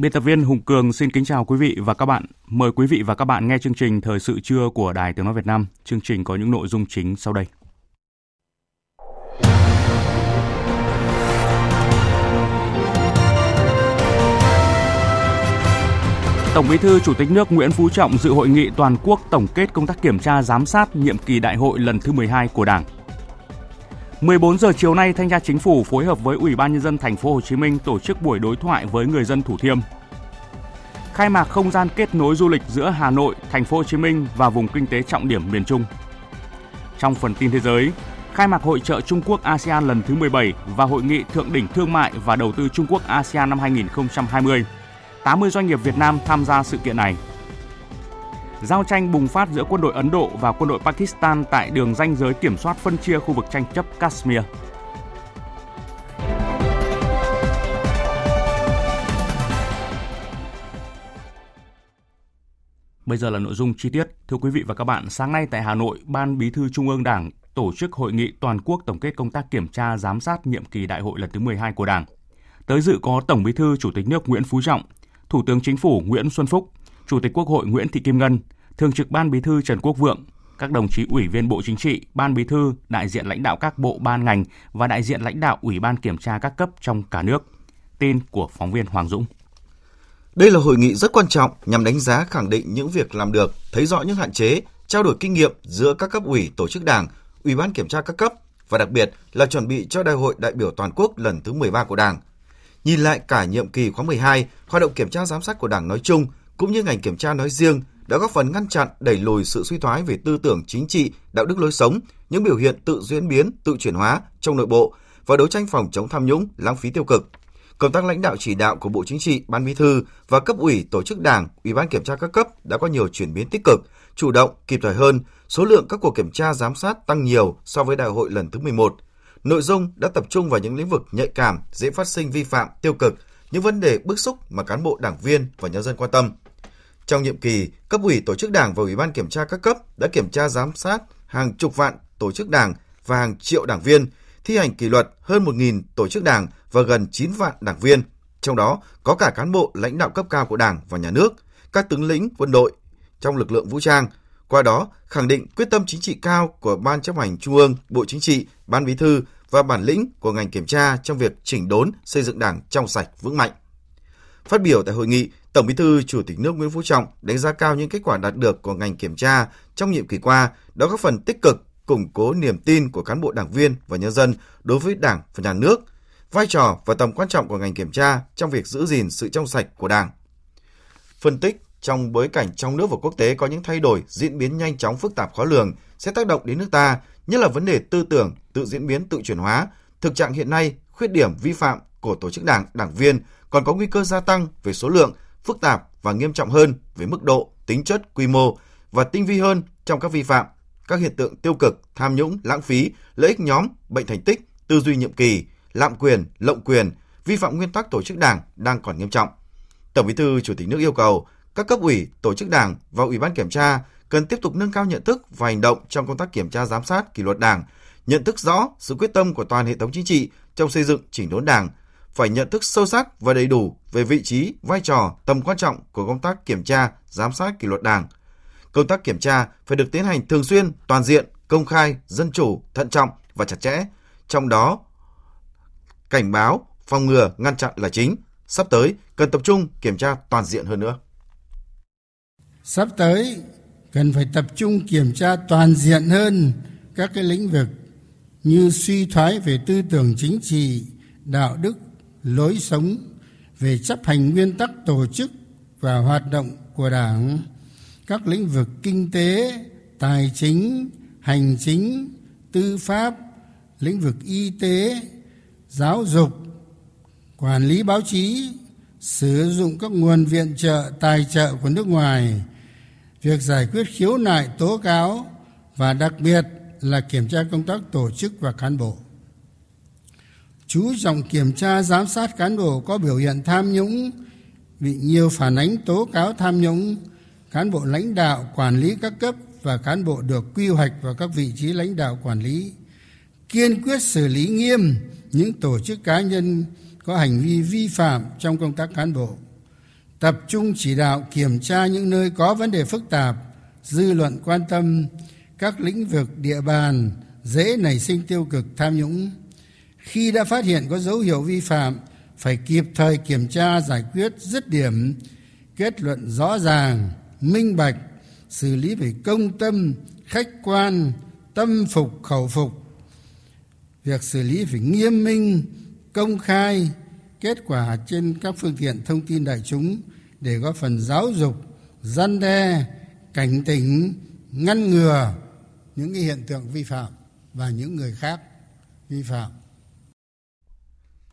Biên tập viên Hùng Cường xin kính chào quý vị và các bạn. Mời quý vị và các bạn nghe chương trình Thời sự trưa của Đài Tiếng Nói Việt Nam. Chương trình có những nội dung chính sau đây. Tổng Bí thư Chủ tịch nước Nguyễn Phú Trọng dự hội nghị toàn quốc tổng kết công tác kiểm tra giám sát nhiệm kỳ đại hội lần thứ 12 của Đảng. 14 giờ chiều nay, Thanh tra Chính phủ phối hợp với Ủy ban nhân dân thành phố Hồ Chí Minh tổ chức buổi đối thoại với người dân Thủ Thiêm. Khai mạc không gian kết nối du lịch giữa Hà Nội, thành phố Hồ Chí Minh và vùng kinh tế trọng điểm miền Trung. Trong phần tin thế giới, khai mạc hội trợ Trung Quốc ASEAN lần thứ 17 và hội nghị thượng đỉnh thương mại và đầu tư Trung Quốc ASEAN năm 2020. 80 doanh nghiệp Việt Nam tham gia sự kiện này. Giao tranh bùng phát giữa quân đội Ấn Độ và quân đội Pakistan tại đường ranh giới kiểm soát phân chia khu vực tranh chấp Kashmir. Bây giờ là nội dung chi tiết. Thưa quý vị và các bạn, sáng nay tại Hà Nội, Ban Bí thư Trung ương Đảng tổ chức hội nghị toàn quốc tổng kết công tác kiểm tra giám sát nhiệm kỳ đại hội lần thứ 12 của Đảng. Tới dự có Tổng Bí thư Chủ tịch nước Nguyễn Phú Trọng, Thủ tướng Chính phủ Nguyễn Xuân Phúc, Chủ tịch Quốc hội Nguyễn Thị Kim Ngân, Thường trực Ban Bí thư Trần Quốc Vượng, các đồng chí ủy viên Bộ Chính trị, Ban Bí thư, đại diện lãnh đạo các bộ ban ngành và đại diện lãnh đạo Ủy ban kiểm tra các cấp trong cả nước. Tin của phóng viên Hoàng Dũng. Đây là hội nghị rất quan trọng nhằm đánh giá khẳng định những việc làm được, thấy rõ những hạn chế, trao đổi kinh nghiệm giữa các cấp ủy, tổ chức đảng, Ủy ban kiểm tra các cấp và đặc biệt là chuẩn bị cho Đại hội đại biểu toàn quốc lần thứ 13 của Đảng. Nhìn lại cả nhiệm kỳ khóa 12, hoạt động kiểm tra giám sát của Đảng nói chung cũng như ngành kiểm tra nói riêng đã góp phần ngăn chặn đẩy lùi sự suy thoái về tư tưởng chính trị, đạo đức lối sống, những biểu hiện tự diễn biến, tự chuyển hóa trong nội bộ và đấu tranh phòng chống tham nhũng, lãng phí tiêu cực. Công tác lãnh đạo chỉ đạo của Bộ Chính trị, Ban Bí thư và cấp ủy, tổ chức đảng, Ủy ban kiểm tra các cấp đã có nhiều chuyển biến tích cực, chủ động, kịp thời hơn, số lượng các cuộc kiểm tra giám sát tăng nhiều so với đại hội lần thứ 11. Nội dung đã tập trung vào những lĩnh vực nhạy cảm, dễ phát sinh vi phạm, tiêu cực, những vấn đề bức xúc mà cán bộ đảng viên và nhân dân quan tâm. Trong nhiệm kỳ, cấp ủy tổ chức đảng và ủy ban kiểm tra các cấp đã kiểm tra giám sát hàng chục vạn tổ chức đảng và hàng triệu đảng viên, thi hành kỷ luật hơn 1.000 tổ chức đảng và gần 9 vạn đảng viên, trong đó có cả cán bộ lãnh đạo cấp cao của Đảng và Nhà nước, các tướng lĩnh quân đội trong lực lượng vũ trang. Qua đó, khẳng định quyết tâm chính trị cao của Ban chấp hành Trung ương, Bộ Chính trị, Ban Bí thư và bản lĩnh của ngành kiểm tra trong việc chỉnh đốn xây dựng Đảng trong sạch vững mạnh. Phát biểu tại hội nghị, Tổng Bí thư Chủ tịch nước Nguyễn Phú Trọng đánh giá cao những kết quả đạt được của ngành kiểm tra trong nhiệm kỳ qua, đó góp phần tích cực củng cố niềm tin của cán bộ đảng viên và nhân dân đối với Đảng và Nhà nước, vai trò và tầm quan trọng của ngành kiểm tra trong việc giữ gìn sự trong sạch của Đảng. Phân tích trong bối cảnh trong nước và quốc tế có những thay đổi diễn biến nhanh chóng phức tạp khó lường sẽ tác động đến nước ta, nhất là vấn đề tư tưởng, tự diễn biến, tự chuyển hóa. Thực trạng hiện nay, khuyết điểm vi phạm của tổ chức đảng, đảng viên còn có nguy cơ gia tăng về số lượng, phức tạp và nghiêm trọng hơn về mức độ, tính chất, quy mô và tinh vi hơn trong các vi phạm, các hiện tượng tiêu cực, tham nhũng, lãng phí, lợi ích nhóm, bệnh thành tích, tư duy nhiệm kỳ, lạm quyền, lộng quyền, vi phạm nguyên tắc tổ chức đảng đang còn nghiêm trọng. Tổng Bí thư Chủ tịch nước yêu cầu các cấp ủy, tổ chức đảng và ủy ban kiểm tra cần tiếp tục nâng cao nhận thức và hành động trong công tác kiểm tra giám sát kỷ luật đảng, nhận thức rõ sự quyết tâm của toàn hệ thống chính trị trong xây dựng chỉnh đốn đảng, phải nhận thức sâu sắc và đầy đủ về vị trí, vai trò, tầm quan trọng của công tác kiểm tra, giám sát kỷ luật đảng. Công tác kiểm tra phải được tiến hành thường xuyên, toàn diện, công khai, dân chủ, thận trọng và chặt chẽ. Trong đó, cảnh báo, phòng ngừa, ngăn chặn là chính. Sắp tới, cần tập trung kiểm tra toàn diện hơn nữa. Sắp tới, cần phải tập trung kiểm tra toàn diện hơn các cái lĩnh vực như suy thoái về tư tưởng chính trị, đạo đức lối sống về chấp hành nguyên tắc tổ chức và hoạt động của đảng, các lĩnh vực kinh tế, tài chính, hành chính, tư pháp, lĩnh vực y tế, giáo dục, quản lý báo chí, sử dụng các nguồn viện trợ, tài trợ của nước ngoài, việc giải quyết khiếu nại tố cáo và đặc biệt là kiểm tra công tác tổ chức và cán bộ chú trọng kiểm tra giám sát cán bộ có biểu hiện tham nhũng, bị nhiều phản ánh tố cáo tham nhũng, cán bộ lãnh đạo quản lý các cấp và cán bộ được quy hoạch vào các vị trí lãnh đạo quản lý, kiên quyết xử lý nghiêm những tổ chức cá nhân có hành vi vi phạm trong công tác cán bộ. Tập trung chỉ đạo kiểm tra những nơi có vấn đề phức tạp, dư luận quan tâm, các lĩnh vực địa bàn dễ nảy sinh tiêu cực tham nhũng khi đã phát hiện có dấu hiệu vi phạm, phải kịp thời kiểm tra, giải quyết dứt điểm, kết luận rõ ràng, minh bạch, xử lý phải công tâm, khách quan, tâm phục, khẩu phục. Việc xử lý phải nghiêm minh, công khai, kết quả trên các phương tiện thông tin đại chúng để góp phần giáo dục, gian đe, cảnh tỉnh, ngăn ngừa những cái hiện tượng vi phạm và những người khác vi phạm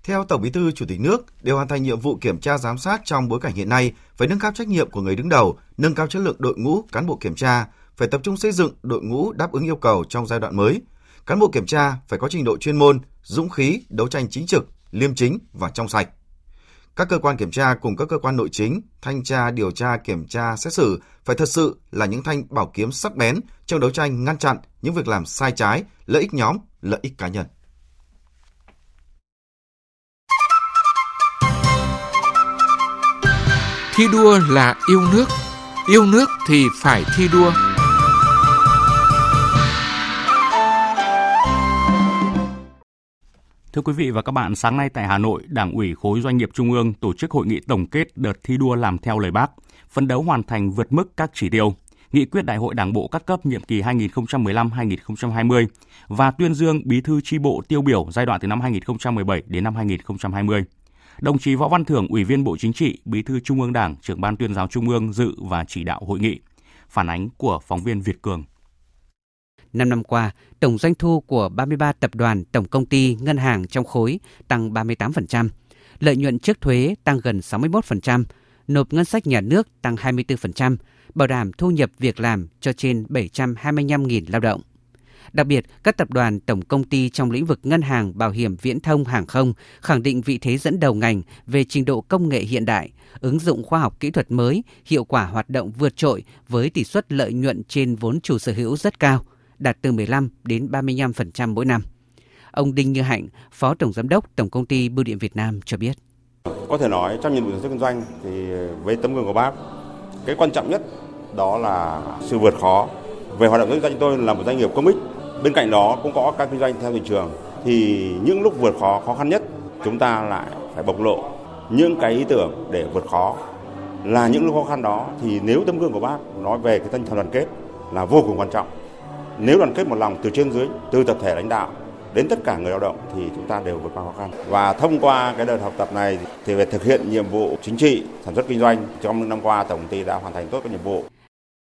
theo Tổng Bí thư Chủ tịch nước, để hoàn thành nhiệm vụ kiểm tra giám sát trong bối cảnh hiện nay, phải nâng cao trách nhiệm của người đứng đầu, nâng cao chất lượng đội ngũ cán bộ kiểm tra, phải tập trung xây dựng đội ngũ đáp ứng yêu cầu trong giai đoạn mới. Cán bộ kiểm tra phải có trình độ chuyên môn, dũng khí, đấu tranh chính trực, liêm chính và trong sạch. Các cơ quan kiểm tra cùng các cơ quan nội chính, thanh tra, điều tra, kiểm tra, xét xử phải thật sự là những thanh bảo kiếm sắc bén trong đấu tranh ngăn chặn những việc làm sai trái, lợi ích nhóm, lợi ích cá nhân. Thi đua là yêu nước, yêu nước thì phải thi đua. Thưa quý vị và các bạn, sáng nay tại Hà Nội, Đảng ủy khối doanh nghiệp Trung ương tổ chức hội nghị tổng kết đợt thi đua làm theo lời Bác, phấn đấu hoàn thành vượt mức các chỉ tiêu, nghị quyết Đại hội Đảng bộ các cấp nhiệm kỳ 2015-2020 và tuyên dương bí thư chi bộ tiêu biểu giai đoạn từ năm 2017 đến năm 2020. Đồng chí Võ Văn Thưởng, Ủy viên Bộ Chính trị, Bí thư Trung ương Đảng, trưởng ban tuyên giáo Trung ương dự và chỉ đạo hội nghị. Phản ánh của phóng viên Việt Cường. 5 năm qua, tổng doanh thu của 33 tập đoàn, tổng công ty, ngân hàng trong khối tăng 38%, lợi nhuận trước thuế tăng gần 61%, nộp ngân sách nhà nước tăng 24%, bảo đảm thu nhập việc làm cho trên 725.000 lao động. Đặc biệt, các tập đoàn tổng công ty trong lĩnh vực ngân hàng, bảo hiểm, viễn thông, hàng không khẳng định vị thế dẫn đầu ngành về trình độ công nghệ hiện đại, ứng dụng khoa học kỹ thuật mới, hiệu quả hoạt động vượt trội với tỷ suất lợi nhuận trên vốn chủ sở hữu rất cao, đạt từ 15 đến 35% mỗi năm. Ông Đinh Như Hạnh, Phó Tổng Giám đốc Tổng Công ty Bưu điện Việt Nam cho biết. Có thể nói trong nhiệm vụ sản xuất kinh doanh thì với tấm gương của bác, cái quan trọng nhất đó là sự vượt khó. Về hoạt động kinh doanh tôi là một doanh nghiệp công ích Bên cạnh đó cũng có các kinh doanh theo thị trường. Thì những lúc vượt khó khó khăn nhất, chúng ta lại phải bộc lộ những cái ý tưởng để vượt khó. Là những lúc khó khăn đó, thì nếu tấm gương của bác nói về cái tinh thần đoàn kết là vô cùng quan trọng. Nếu đoàn kết một lòng từ trên dưới, từ tập thể lãnh đạo đến tất cả người lao động, thì chúng ta đều vượt qua khó khăn. Và thông qua cái đợt học tập này, thì về thực hiện nhiệm vụ chính trị, sản xuất kinh doanh trong những năm qua, tổng ty đã hoàn thành tốt các nhiệm vụ.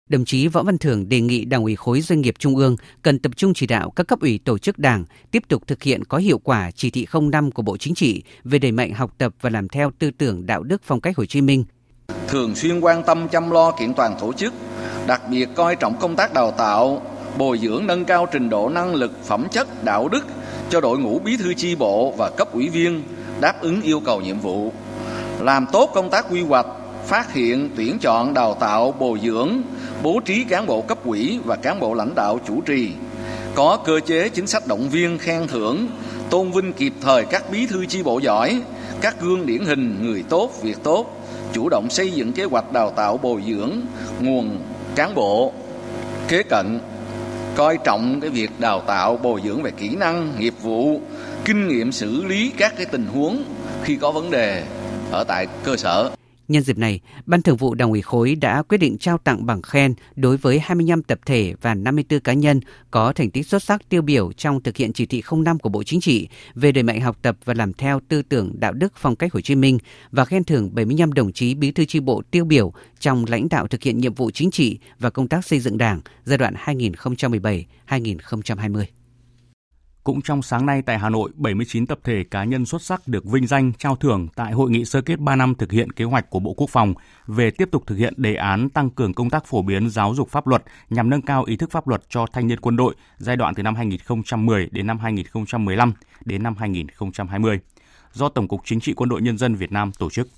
Đồng chí Võ Văn Thưởng đề nghị Đảng ủy khối doanh nghiệp Trung ương cần tập trung chỉ đạo các cấp ủy tổ chức Đảng tiếp tục thực hiện có hiệu quả chỉ thị 05 của Bộ Chính trị về đẩy mạnh học tập và làm theo tư tưởng đạo đức phong cách Hồ Chí Minh. Thường xuyên quan tâm chăm lo kiện toàn tổ chức, đặc biệt coi trọng công tác đào tạo, bồi dưỡng nâng cao trình độ năng lực, phẩm chất, đạo đức cho đội ngũ bí thư chi bộ và cấp ủy viên đáp ứng yêu cầu nhiệm vụ. Làm tốt công tác quy hoạch, phát hiện, tuyển chọn, đào tạo, bồi dưỡng, bố trí cán bộ cấp quỹ và cán bộ lãnh đạo chủ trì, có cơ chế chính sách động viên khen thưởng, tôn vinh kịp thời các bí thư chi bộ giỏi, các gương điển hình người tốt, việc tốt, chủ động xây dựng kế hoạch đào tạo bồi dưỡng nguồn cán bộ kế cận coi trọng cái việc đào tạo bồi dưỡng về kỹ năng nghiệp vụ kinh nghiệm xử lý các cái tình huống khi có vấn đề ở tại cơ sở. Nhân dịp này, Ban Thường vụ Đảng ủy khối đã quyết định trao tặng bằng khen đối với 25 tập thể và 54 cá nhân có thành tích xuất sắc tiêu biểu trong thực hiện chỉ thị 05 của Bộ Chính trị về đẩy mạnh học tập và làm theo tư tưởng đạo đức phong cách Hồ Chí Minh và khen thưởng 75 đồng chí bí thư chi bộ tiêu biểu trong lãnh đạo thực hiện nhiệm vụ chính trị và công tác xây dựng Đảng giai đoạn 2017-2020. Cũng trong sáng nay tại Hà Nội, 79 tập thể cá nhân xuất sắc được vinh danh trao thưởng tại hội nghị sơ kết 3 năm thực hiện kế hoạch của Bộ Quốc phòng về tiếp tục thực hiện đề án tăng cường công tác phổ biến giáo dục pháp luật nhằm nâng cao ý thức pháp luật cho thanh niên quân đội giai đoạn từ năm 2010 đến năm 2015 đến năm 2020 do Tổng cục Chính trị Quân đội Nhân dân Việt Nam tổ chức.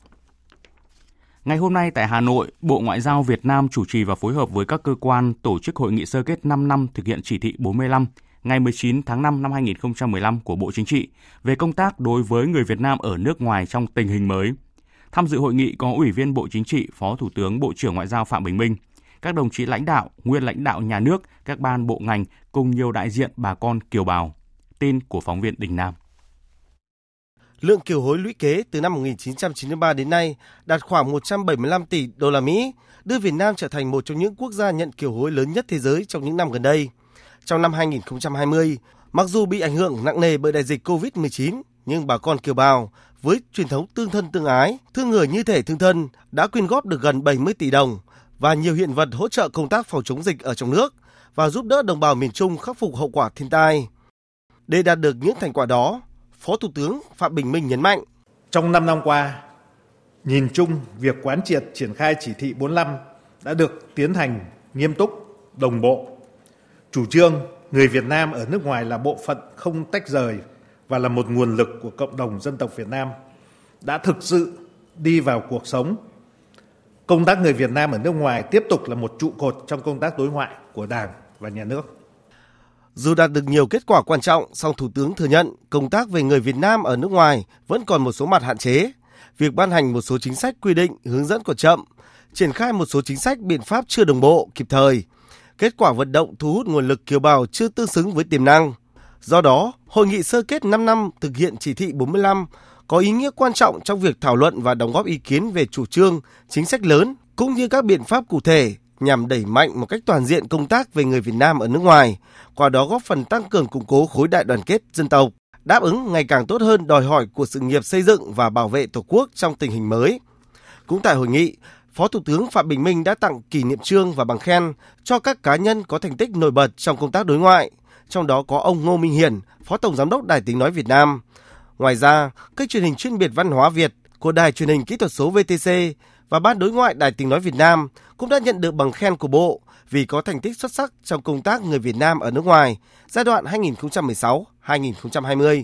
Ngày hôm nay tại Hà Nội, Bộ Ngoại giao Việt Nam chủ trì và phối hợp với các cơ quan tổ chức hội nghị sơ kết 5 năm thực hiện chỉ thị 45 ngày 19 tháng 5 năm 2015 của Bộ Chính trị về công tác đối với người Việt Nam ở nước ngoài trong tình hình mới. Tham dự hội nghị có Ủy viên Bộ Chính trị, Phó Thủ tướng Bộ trưởng Ngoại giao Phạm Bình Minh, các đồng chí lãnh đạo, nguyên lãnh đạo nhà nước, các ban bộ ngành cùng nhiều đại diện bà con kiều bào. Tin của phóng viên Đình Nam. Lượng kiều hối lũy kế từ năm 1993 đến nay đạt khoảng 175 tỷ đô la Mỹ, đưa Việt Nam trở thành một trong những quốc gia nhận kiều hối lớn nhất thế giới trong những năm gần đây trong năm 2020. Mặc dù bị ảnh hưởng nặng nề bởi đại dịch COVID-19, nhưng bà con kiều bào với truyền thống tương thân tương ái, thương người như thể thương thân đã quyên góp được gần 70 tỷ đồng và nhiều hiện vật hỗ trợ công tác phòng chống dịch ở trong nước và giúp đỡ đồng bào miền Trung khắc phục hậu quả thiên tai. Để đạt được những thành quả đó, Phó Thủ tướng Phạm Bình Minh nhấn mạnh. Trong 5 năm qua, nhìn chung việc quán triệt triển khai chỉ thị 45 đã được tiến hành nghiêm túc, đồng bộ Chủ trương người Việt Nam ở nước ngoài là bộ phận không tách rời và là một nguồn lực của cộng đồng dân tộc Việt Nam đã thực sự đi vào cuộc sống. Công tác người Việt Nam ở nước ngoài tiếp tục là một trụ cột trong công tác đối ngoại của Đảng và nhà nước. Dù đạt được nhiều kết quả quan trọng, song Thủ tướng thừa nhận công tác về người Việt Nam ở nước ngoài vẫn còn một số mặt hạn chế. Việc ban hành một số chính sách quy định, hướng dẫn còn chậm, triển khai một số chính sách biện pháp chưa đồng bộ, kịp thời – kết quả vận động thu hút nguồn lực kiều bào chưa tương xứng với tiềm năng. Do đó, hội nghị sơ kết 5 năm thực hiện chỉ thị 45 có ý nghĩa quan trọng trong việc thảo luận và đóng góp ý kiến về chủ trương, chính sách lớn cũng như các biện pháp cụ thể nhằm đẩy mạnh một cách toàn diện công tác về người Việt Nam ở nước ngoài, qua đó góp phần tăng cường củng cố khối đại đoàn kết dân tộc, đáp ứng ngày càng tốt hơn đòi hỏi của sự nghiệp xây dựng và bảo vệ Tổ quốc trong tình hình mới. Cũng tại hội nghị, Phó Thủ tướng Phạm Bình Minh đã tặng kỷ niệm trương và bằng khen cho các cá nhân có thành tích nổi bật trong công tác đối ngoại, trong đó có ông Ngô Minh Hiển, Phó Tổng Giám đốc Đài Tiếng Nói Việt Nam. Ngoài ra, kênh truyền hình chuyên biệt văn hóa Việt của Đài truyền hình kỹ thuật số VTC và Ban đối ngoại Đài Tiếng Nói Việt Nam cũng đã nhận được bằng khen của Bộ vì có thành tích xuất sắc trong công tác người Việt Nam ở nước ngoài giai đoạn 2016-2020.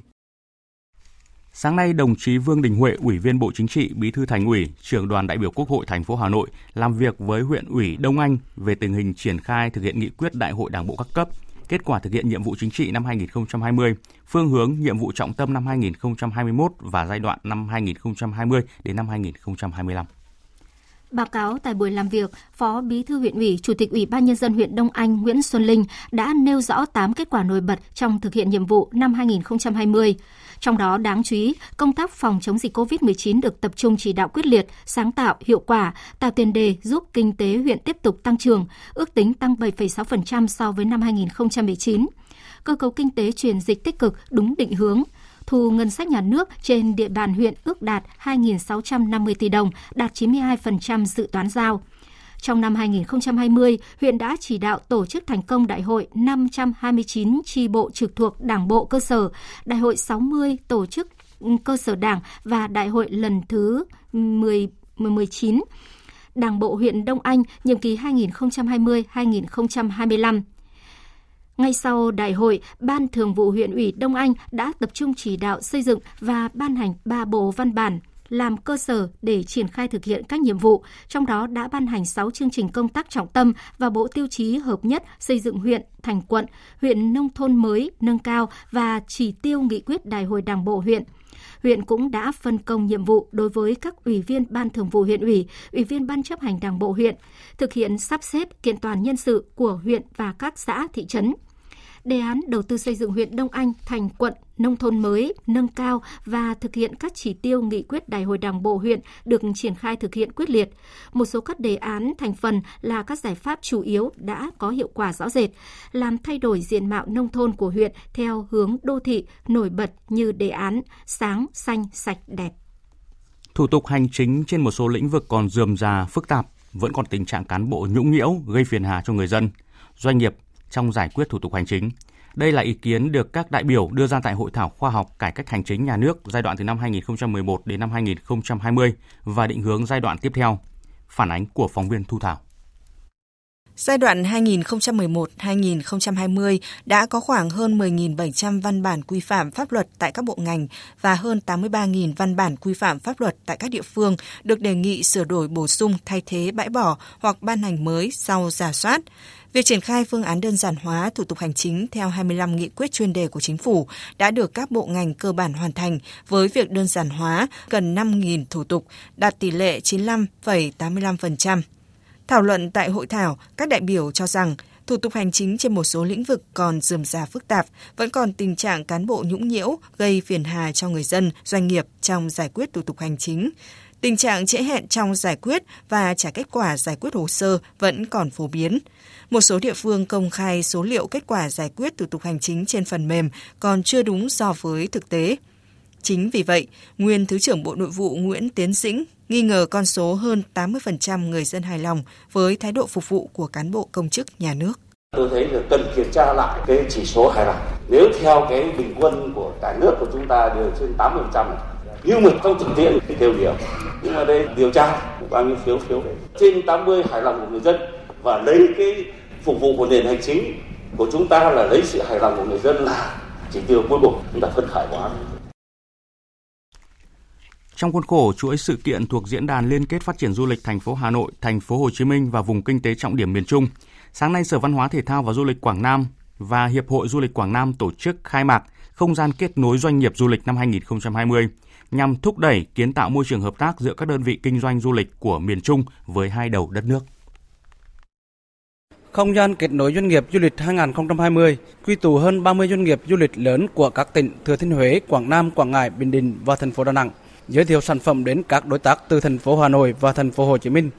Sáng nay, đồng chí Vương Đình Huệ, Ủy viên Bộ Chính trị, Bí thư Thành ủy, trưởng đoàn đại biểu Quốc hội thành phố Hà Nội làm việc với huyện ủy Đông Anh về tình hình triển khai thực hiện nghị quyết Đại hội Đảng bộ các cấp, kết quả thực hiện nhiệm vụ chính trị năm 2020, phương hướng nhiệm vụ trọng tâm năm 2021 và giai đoạn năm 2020 đến năm 2025. Báo cáo tại buổi làm việc, Phó Bí thư huyện ủy, Chủ tịch Ủy ban Nhân dân huyện Đông Anh Nguyễn Xuân Linh đã nêu rõ 8 kết quả nổi bật trong thực hiện nhiệm vụ năm 2020. Trong đó đáng chú ý, công tác phòng chống dịch COVID-19 được tập trung chỉ đạo quyết liệt, sáng tạo, hiệu quả, tạo tiền đề giúp kinh tế huyện tiếp tục tăng trưởng, ước tính tăng 7,6% so với năm 2019. Cơ cấu kinh tế chuyển dịch tích cực, đúng định hướng, thu ngân sách nhà nước trên địa bàn huyện ước đạt 2.650 tỷ đồng, đạt 92% dự toán giao. Trong năm 2020, huyện đã chỉ đạo tổ chức thành công Đại hội 529 tri bộ trực thuộc Đảng bộ cơ sở, Đại hội 60 tổ chức ừ, cơ sở Đảng và Đại hội lần thứ 10, 19 Đảng bộ huyện Đông Anh nhiệm kỳ 2020-2025. Ngay sau đại hội, Ban Thường vụ huyện ủy Đông Anh đã tập trung chỉ đạo xây dựng và ban hành ba bộ văn bản làm cơ sở để triển khai thực hiện các nhiệm vụ, trong đó đã ban hành 6 chương trình công tác trọng tâm và bộ tiêu chí hợp nhất xây dựng huyện, thành quận, huyện nông thôn mới nâng cao và chỉ tiêu nghị quyết đại hội đảng bộ huyện. Huyện cũng đã phân công nhiệm vụ đối với các ủy viên ban thường vụ huyện ủy, ủy viên ban chấp hành đảng bộ huyện, thực hiện sắp xếp kiện toàn nhân sự của huyện và các xã thị trấn. Đề án đầu tư xây dựng huyện Đông Anh thành quận nông thôn mới, nâng cao và thực hiện các chỉ tiêu nghị quyết Đại hội Đảng bộ huyện được triển khai thực hiện quyết liệt. Một số các đề án thành phần là các giải pháp chủ yếu đã có hiệu quả rõ rệt, làm thay đổi diện mạo nông thôn của huyện theo hướng đô thị nổi bật như đề án sáng, xanh, sạch, đẹp. Thủ tục hành chính trên một số lĩnh vực còn dườm già, phức tạp, vẫn còn tình trạng cán bộ nhũng nhiễu gây phiền hà cho người dân, doanh nghiệp trong giải quyết thủ tục hành chính. Đây là ý kiến được các đại biểu đưa ra tại hội thảo khoa học cải cách hành chính nhà nước giai đoạn từ năm 2011 đến năm 2020 và định hướng giai đoạn tiếp theo. Phản ánh của phóng viên Thu Thảo. Giai đoạn 2011-2020 đã có khoảng hơn 10.700 văn bản quy phạm pháp luật tại các bộ ngành và hơn 83.000 văn bản quy phạm pháp luật tại các địa phương được đề nghị sửa đổi bổ sung thay thế bãi bỏ hoặc ban hành mới sau giả soát. Việc triển khai phương án đơn giản hóa thủ tục hành chính theo 25 nghị quyết chuyên đề của chính phủ đã được các bộ ngành cơ bản hoàn thành với việc đơn giản hóa gần 5.000 thủ tục, đạt tỷ lệ 95,85%. Thảo luận tại hội thảo, các đại biểu cho rằng thủ tục hành chính trên một số lĩnh vực còn dườm già phức tạp, vẫn còn tình trạng cán bộ nhũng nhiễu gây phiền hà cho người dân, doanh nghiệp trong giải quyết thủ tục hành chính. Tình trạng trễ hẹn trong giải quyết và trả kết quả giải quyết hồ sơ vẫn còn phổ biến. Một số địa phương công khai số liệu kết quả giải quyết thủ tục hành chính trên phần mềm còn chưa đúng so với thực tế. Chính vì vậy, nguyên Thứ trưởng Bộ Nội vụ Nguyễn Tiến Dĩnh nghi ngờ con số hơn 80% người dân hài lòng với thái độ phục vụ của cán bộ công chức nhà nước. Tôi thấy là cần kiểm tra lại cái chỉ số hài lòng. Nếu theo cái bình quân của cả nước của chúng ta đều trên 80% này, nhưng mà trong thực tiễn thì đều điều. Nhưng mà đây điều tra bao nhiêu phiếu phiếu đấy. Trên 80 hài lòng của người dân và lấy cái phục vụ của nền hành chính của chúng ta là lấy sự hài lòng của người dân là chỉ tiêu cuối cùng chúng ta phân khởi quá trong khuôn khổ chuỗi sự kiện thuộc diễn đàn liên kết phát triển du lịch thành phố Hà Nội, thành phố Hồ Chí Minh và vùng kinh tế trọng điểm miền Trung, sáng nay Sở Văn hóa Thể thao và Du lịch Quảng Nam và Hiệp hội Du lịch Quảng Nam tổ chức khai mạc không gian kết nối doanh nghiệp du lịch năm 2020 nhằm thúc đẩy kiến tạo môi trường hợp tác giữa các đơn vị kinh doanh du lịch của miền Trung với hai đầu đất nước. Không gian kết nối doanh nghiệp du lịch 2020 quy tụ hơn 30 doanh nghiệp du lịch lớn của các tỉnh Thừa Thiên Huế, Quảng Nam, Quảng Ngãi, Bình Định và thành phố Đà Nẵng, giới thiệu sản phẩm đến các đối tác từ thành phố Hà Nội và thành phố Hồ Chí Minh.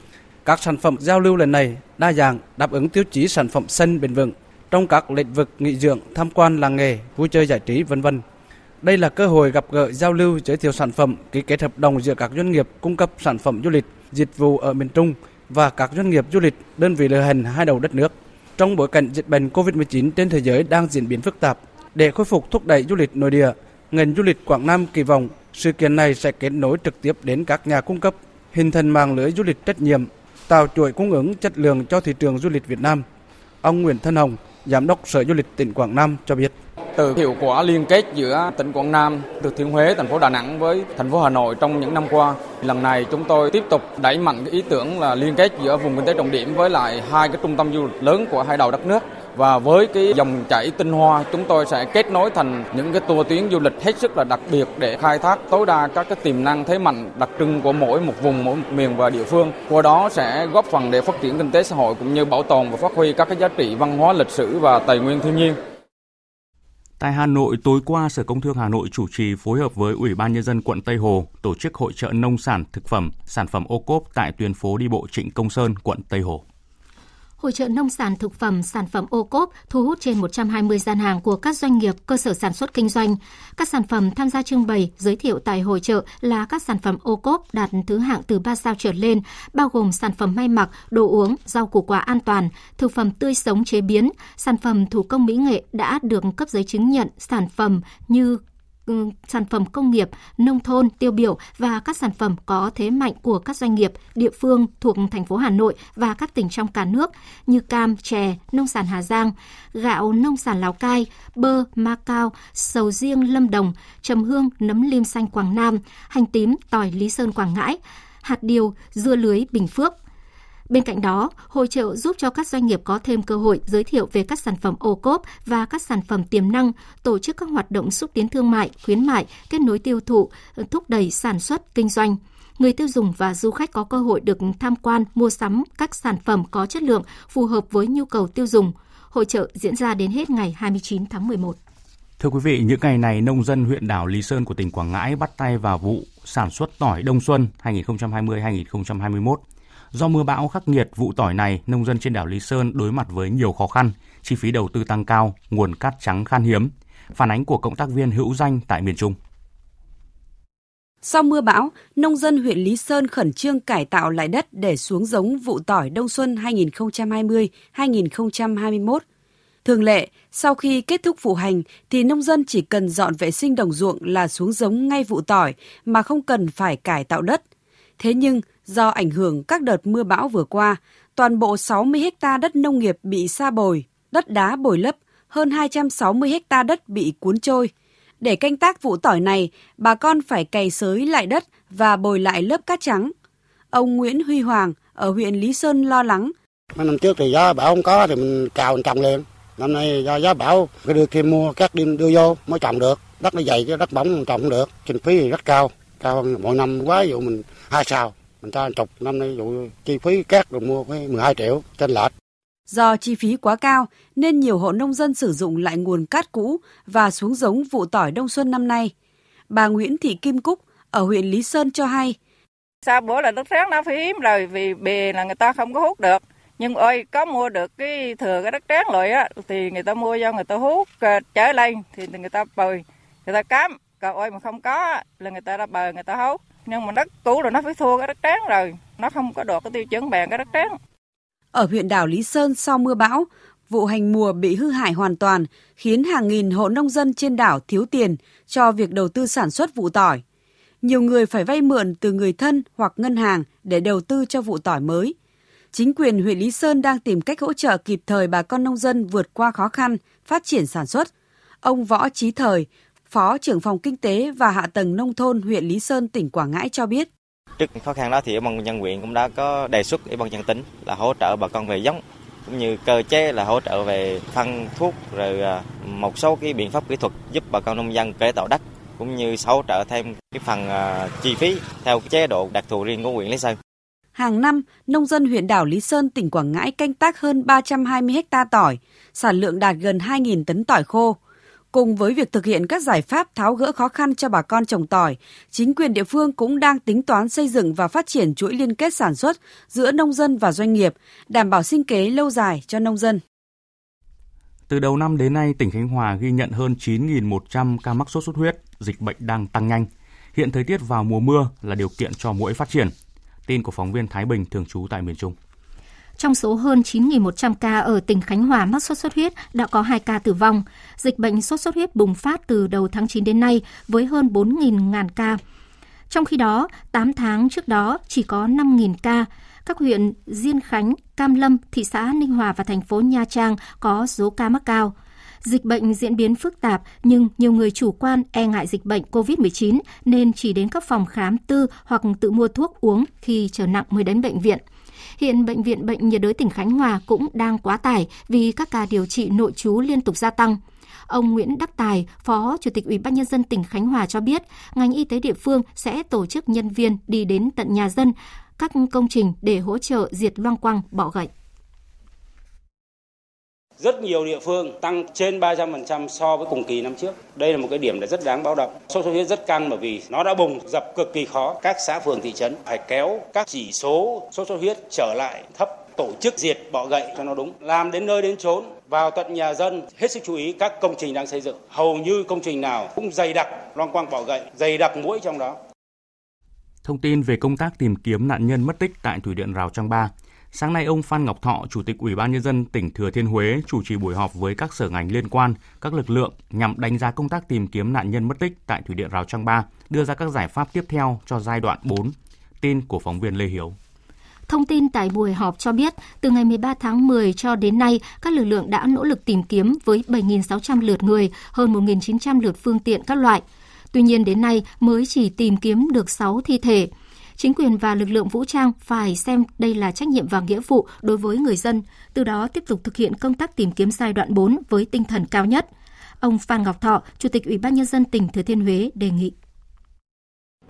Các sản phẩm giao lưu lần này đa dạng, đáp ứng tiêu chí sản phẩm xanh bền vững trong các lĩnh vực nghỉ dưỡng, tham quan làng nghề, vui chơi giải trí vân vân. Đây là cơ hội gặp gỡ giao lưu giới thiệu sản phẩm, ký kết hợp đồng giữa các doanh nghiệp cung cấp sản phẩm du lịch, dịch vụ ở miền Trung và các doanh nghiệp du lịch, đơn vị lữ hành hai đầu đất nước. Trong bối cảnh dịch bệnh COVID-19 trên thế giới đang diễn biến phức tạp, để khôi phục thúc đẩy du lịch nội địa, ngành du lịch Quảng Nam kỳ vọng sự kiện này sẽ kết nối trực tiếp đến các nhà cung cấp, hình thành mạng lưới du lịch trách nhiệm, tạo chuỗi cung ứng chất lượng cho thị trường du lịch Việt Nam. Ông Nguyễn Thân Hồng, Giám đốc Sở Du lịch tỉnh Quảng Nam cho biết từ hiệu quả liên kết giữa tỉnh Quảng Nam, Thừa Thiên Huế, thành phố Đà Nẵng với thành phố Hà Nội trong những năm qua. Lần này chúng tôi tiếp tục đẩy mạnh cái ý tưởng là liên kết giữa vùng kinh tế trọng điểm với lại hai cái trung tâm du lịch lớn của hai đầu đất nước và với cái dòng chảy tinh hoa chúng tôi sẽ kết nối thành những cái tour tuyến du lịch hết sức là đặc biệt để khai thác tối đa các cái tiềm năng thế mạnh đặc trưng của mỗi một vùng mỗi một miền và địa phương qua đó sẽ góp phần để phát triển kinh tế xã hội cũng như bảo tồn và phát huy các cái giá trị văn hóa lịch sử và tài nguyên thiên nhiên Tại Hà Nội, tối qua, Sở Công Thương Hà Nội chủ trì phối hợp với Ủy ban Nhân dân quận Tây Hồ tổ chức hội trợ nông sản, thực phẩm, sản phẩm ô cốp tại tuyến phố đi bộ Trịnh Công Sơn, quận Tây Hồ. Hội trợ nông sản thực phẩm, sản phẩm ô cốp thu hút trên 120 gian hàng của các doanh nghiệp, cơ sở sản xuất kinh doanh. Các sản phẩm tham gia trưng bày, giới thiệu tại hội trợ là các sản phẩm ô cốp đạt thứ hạng từ 3 sao trở lên, bao gồm sản phẩm may mặc, đồ uống, rau củ quả an toàn, thực phẩm tươi sống chế biến, sản phẩm thủ công mỹ nghệ đã được cấp giấy chứng nhận sản phẩm như sản phẩm công nghiệp, nông thôn tiêu biểu và các sản phẩm có thế mạnh của các doanh nghiệp, địa phương thuộc thành phố Hà Nội và các tỉnh trong cả nước như cam, chè, nông sản Hà Giang, gạo nông sản Lào Cai, bơ, ma cao, sầu riêng Lâm Đồng, trầm hương, nấm lim xanh Quảng Nam, hành tím, tỏi Lý Sơn Quảng Ngãi, hạt điều, dưa lưới Bình Phước – Bên cạnh đó, hội trợ giúp cho các doanh nghiệp có thêm cơ hội giới thiệu về các sản phẩm ô cốp và các sản phẩm tiềm năng, tổ chức các hoạt động xúc tiến thương mại, khuyến mại, kết nối tiêu thụ, thúc đẩy sản xuất, kinh doanh người tiêu dùng và du khách có cơ hội được tham quan, mua sắm các sản phẩm có chất lượng phù hợp với nhu cầu tiêu dùng. Hội trợ diễn ra đến hết ngày 29 tháng 11. Thưa quý vị, những ngày này nông dân huyện đảo Lý Sơn của tỉnh Quảng Ngãi bắt tay vào vụ sản xuất tỏi đông xuân 2020-2021. Do mưa bão khắc nghiệt vụ tỏi này, nông dân trên đảo Lý Sơn đối mặt với nhiều khó khăn, chi phí đầu tư tăng cao, nguồn cát trắng khan hiếm. Phản ánh của cộng tác viên hữu danh tại miền Trung. Sau mưa bão, nông dân huyện Lý Sơn khẩn trương cải tạo lại đất để xuống giống vụ tỏi đông xuân 2020-2021. Thường lệ, sau khi kết thúc vụ hành thì nông dân chỉ cần dọn vệ sinh đồng ruộng là xuống giống ngay vụ tỏi mà không cần phải cải tạo đất. Thế nhưng, do ảnh hưởng các đợt mưa bão vừa qua, toàn bộ 60 ha đất nông nghiệp bị sa bồi, đất đá bồi lấp, hơn 260 ha đất bị cuốn trôi. Để canh tác vụ tỏi này, bà con phải cày xới lại đất và bồi lại lớp cát trắng. Ông Nguyễn Huy Hoàng ở huyện Lý Sơn lo lắng. Mấy năm trước thì giá bão không có thì mình cào mình trồng liền. Năm nay do giá bão phải đưa thêm mua các đi đưa vô mới trồng được. Đất nó dày chứ đất bóng trồng không được. Kinh phí thì rất cao. Cao hơn mỗi năm quá dụ mình hai sao. Mình ta chục năm nay dụ chi phí cát rồi mua phải 12 triệu trên lệch. Do chi phí quá cao nên nhiều hộ nông dân sử dụng lại nguồn cát cũ và xuống giống vụ tỏi đông xuân năm nay. Bà Nguyễn Thị Kim Cúc ở huyện Lý Sơn cho hay. Sau bữa là đất tráng nó phải hiếm rồi vì bề là người ta không có hút được. Nhưng ơi có mua được cái thừa cái đất tráng rồi á thì người ta mua cho người ta hút ờ, trở lên thì người ta bồi người ta cám còn ơi mà không có là người ta đã bờ người ta hút nhưng mà đất cũ rồi nó phải thua cái đất tráng rồi nó không có được cái tiêu chuẩn bèn cái đất tráng ở huyện đảo Lý Sơn sau mưa bão, vụ hành mùa bị hư hại hoàn toàn, khiến hàng nghìn hộ nông dân trên đảo thiếu tiền cho việc đầu tư sản xuất vụ tỏi. Nhiều người phải vay mượn từ người thân hoặc ngân hàng để đầu tư cho vụ tỏi mới. Chính quyền huyện Lý Sơn đang tìm cách hỗ trợ kịp thời bà con nông dân vượt qua khó khăn, phát triển sản xuất. Ông Võ Trí Thời, Phó trưởng phòng Kinh tế và Hạ tầng Nông thôn huyện Lý Sơn, tỉnh Quảng Ngãi cho biết. Trước khó khăn đó thì Ủy ban nhân huyện cũng đã có đề xuất Ủy ban nhân tỉnh là hỗ trợ bà con về giống cũng như cơ chế là hỗ trợ về phân thuốc rồi à, một số cái biện pháp kỹ thuật giúp bà con nông dân cải tạo đất cũng như hỗ trợ thêm cái phần à, chi phí theo chế độ đặc thù riêng của huyện Lý Sơn. Hàng năm, nông dân huyện đảo Lý Sơn, tỉnh Quảng Ngãi canh tác hơn 320 ha tỏi, sản lượng đạt gần 2.000 tấn tỏi khô. Cùng với việc thực hiện các giải pháp tháo gỡ khó khăn cho bà con trồng tỏi, chính quyền địa phương cũng đang tính toán xây dựng và phát triển chuỗi liên kết sản xuất giữa nông dân và doanh nghiệp, đảm bảo sinh kế lâu dài cho nông dân. Từ đầu năm đến nay, tỉnh Khánh Hòa ghi nhận hơn 9.100 ca mắc sốt xuất huyết, dịch bệnh đang tăng nhanh. Hiện thời tiết vào mùa mưa là điều kiện cho mũi phát triển. Tin của phóng viên Thái Bình thường trú tại miền Trung. Trong số hơn 9.100 ca ở tỉnh Khánh Hòa mắc sốt xuất huyết đã có 2 ca tử vong. Dịch bệnh sốt xuất huyết bùng phát từ đầu tháng 9 đến nay với hơn 4.000 ngàn ca. Trong khi đó, 8 tháng trước đó chỉ có 5.000 ca. Các huyện Diên Khánh, Cam Lâm, thị xã Ninh Hòa và thành phố Nha Trang có số ca mắc cao. Dịch bệnh diễn biến phức tạp nhưng nhiều người chủ quan e ngại dịch bệnh COVID-19 nên chỉ đến các phòng khám tư hoặc tự mua thuốc uống khi trở nặng mới đến bệnh viện. Hiện Bệnh viện Bệnh nhiệt đới tỉnh Khánh Hòa cũng đang quá tải vì các ca điều trị nội trú liên tục gia tăng. Ông Nguyễn Đắc Tài, Phó Chủ tịch Ủy ban Nhân dân tỉnh Khánh Hòa cho biết, ngành y tế địa phương sẽ tổ chức nhân viên đi đến tận nhà dân, các công trình để hỗ trợ diệt loang quang bọ gậy rất nhiều địa phương tăng trên 300% so với cùng kỳ năm trước. Đây là một cái điểm là rất đáng báo động. Sốt xuất huyết rất căng bởi vì nó đã bùng dập cực kỳ khó. Các xã phường thị trấn phải kéo các chỉ số sốt xuất huyết trở lại thấp, tổ chức diệt bọ gậy cho nó đúng làm đến nơi đến chốn, vào tận nhà dân, hết sức chú ý các công trình đang xây dựng hầu như công trình nào cũng dày đặc, loang quang bọ gậy, dày đặc mũi trong đó thông tin về công tác tìm kiếm nạn nhân mất tích tại thủy điện rào trang ba Sáng nay, ông Phan Ngọc Thọ, Chủ tịch Ủy ban Nhân dân tỉnh Thừa Thiên Huế chủ trì buổi họp với các sở ngành liên quan, các lực lượng nhằm đánh giá công tác tìm kiếm nạn nhân mất tích tại Thủy điện Rào Trăng Ba, đưa ra các giải pháp tiếp theo cho giai đoạn 4. Tin của phóng viên Lê Hiếu. Thông tin tại buổi họp cho biết, từ ngày 13 tháng 10 cho đến nay, các lực lượng đã nỗ lực tìm kiếm với 7.600 lượt người, hơn 1.900 lượt phương tiện các loại. Tuy nhiên đến nay mới chỉ tìm kiếm được 6 thi thể chính quyền và lực lượng vũ trang phải xem đây là trách nhiệm và nghĩa vụ đối với người dân, từ đó tiếp tục thực hiện công tác tìm kiếm giai đoạn 4 với tinh thần cao nhất. Ông Phan Ngọc Thọ, Chủ tịch Ủy ban Nhân dân tỉnh Thừa Thiên Huế đề nghị.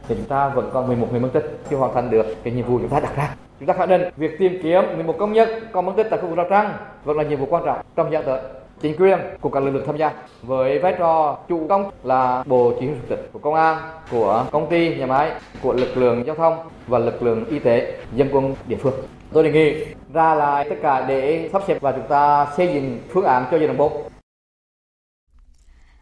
chúng ta vẫn còn 11 người mất tích chưa hoàn thành được cái nhiệm vụ chúng ta đặt ra. Chúng ta khẳng định việc tìm kiếm 11 công nhân còn mất tích tại khu vực Rào Trăng vẫn là nhiệm vụ quan trọng trong thời gian tới chính quyền của các lực lượng tham gia với vai trò chủ công là bộ chỉ huy sự tỉnh của công an của công ty nhà máy của lực lượng giao thông và lực lượng y tế dân quân địa phương tôi đề nghị ra lại tất cả để sắp xếp và chúng ta xây dựng phương án cho giai đoạn 4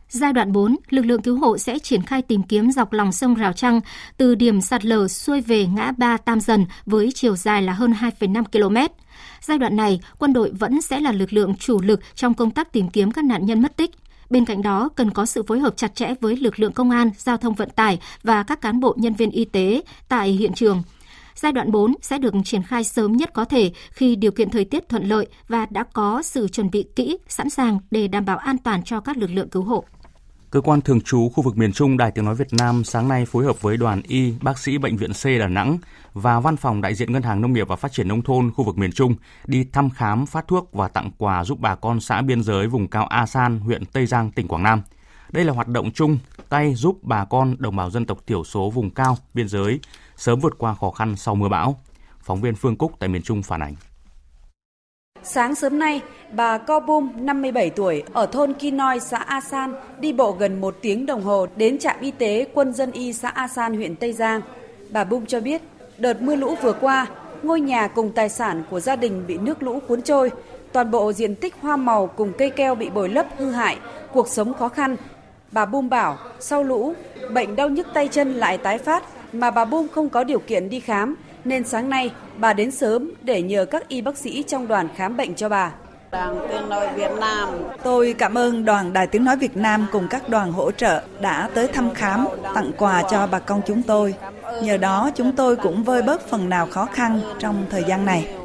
Giai đoạn 4, lực lượng cứu hộ sẽ triển khai tìm kiếm dọc lòng sông Rào Trăng từ điểm sạt lở xuôi về ngã ba Tam Dần với chiều dài là hơn 2,5 km. Giai đoạn này, quân đội vẫn sẽ là lực lượng chủ lực trong công tác tìm kiếm các nạn nhân mất tích. Bên cạnh đó, cần có sự phối hợp chặt chẽ với lực lượng công an, giao thông vận tải và các cán bộ nhân viên y tế tại hiện trường. Giai đoạn 4 sẽ được triển khai sớm nhất có thể khi điều kiện thời tiết thuận lợi và đã có sự chuẩn bị kỹ, sẵn sàng để đảm bảo an toàn cho các lực lượng cứu hộ. Cơ quan thường trú khu vực miền Trung Đài Tiếng Nói Việt Nam sáng nay phối hợp với đoàn y, bác sĩ Bệnh viện C Đà Nẵng và Văn phòng đại diện Ngân hàng Nông nghiệp và Phát triển Nông thôn khu vực miền Trung đi thăm khám, phát thuốc và tặng quà giúp bà con xã biên giới vùng cao A San, huyện Tây Giang, tỉnh Quảng Nam. Đây là hoạt động chung tay giúp bà con đồng bào dân tộc thiểu số vùng cao, biên giới sớm vượt qua khó khăn sau mưa bão. Phóng viên Phương Cúc tại miền Trung phản ánh. Sáng sớm nay, bà Co Bum, 57 tuổi, ở thôn Kinoi, xã A San, đi bộ gần một tiếng đồng hồ đến trạm y tế quân dân y xã A San, huyện Tây Giang. Bà Bum cho biết, đợt mưa lũ vừa qua, ngôi nhà cùng tài sản của gia đình bị nước lũ cuốn trôi, toàn bộ diện tích hoa màu cùng cây keo bị bồi lấp hư hại, cuộc sống khó khăn. Bà Bum bảo, sau lũ, bệnh đau nhức tay chân lại tái phát mà bà Bum không có điều kiện đi khám, nên sáng nay bà đến sớm để nhờ các y bác sĩ trong đoàn khám bệnh cho bà. Đoàn Tiếng Nói Việt Nam. Tôi cảm ơn Đoàn Đài Tiếng Nói Việt Nam cùng các đoàn hỗ trợ đã tới thăm khám, tặng quà cho bà con chúng tôi. Nhờ đó chúng tôi cũng vơi bớt phần nào khó khăn trong thời gian này.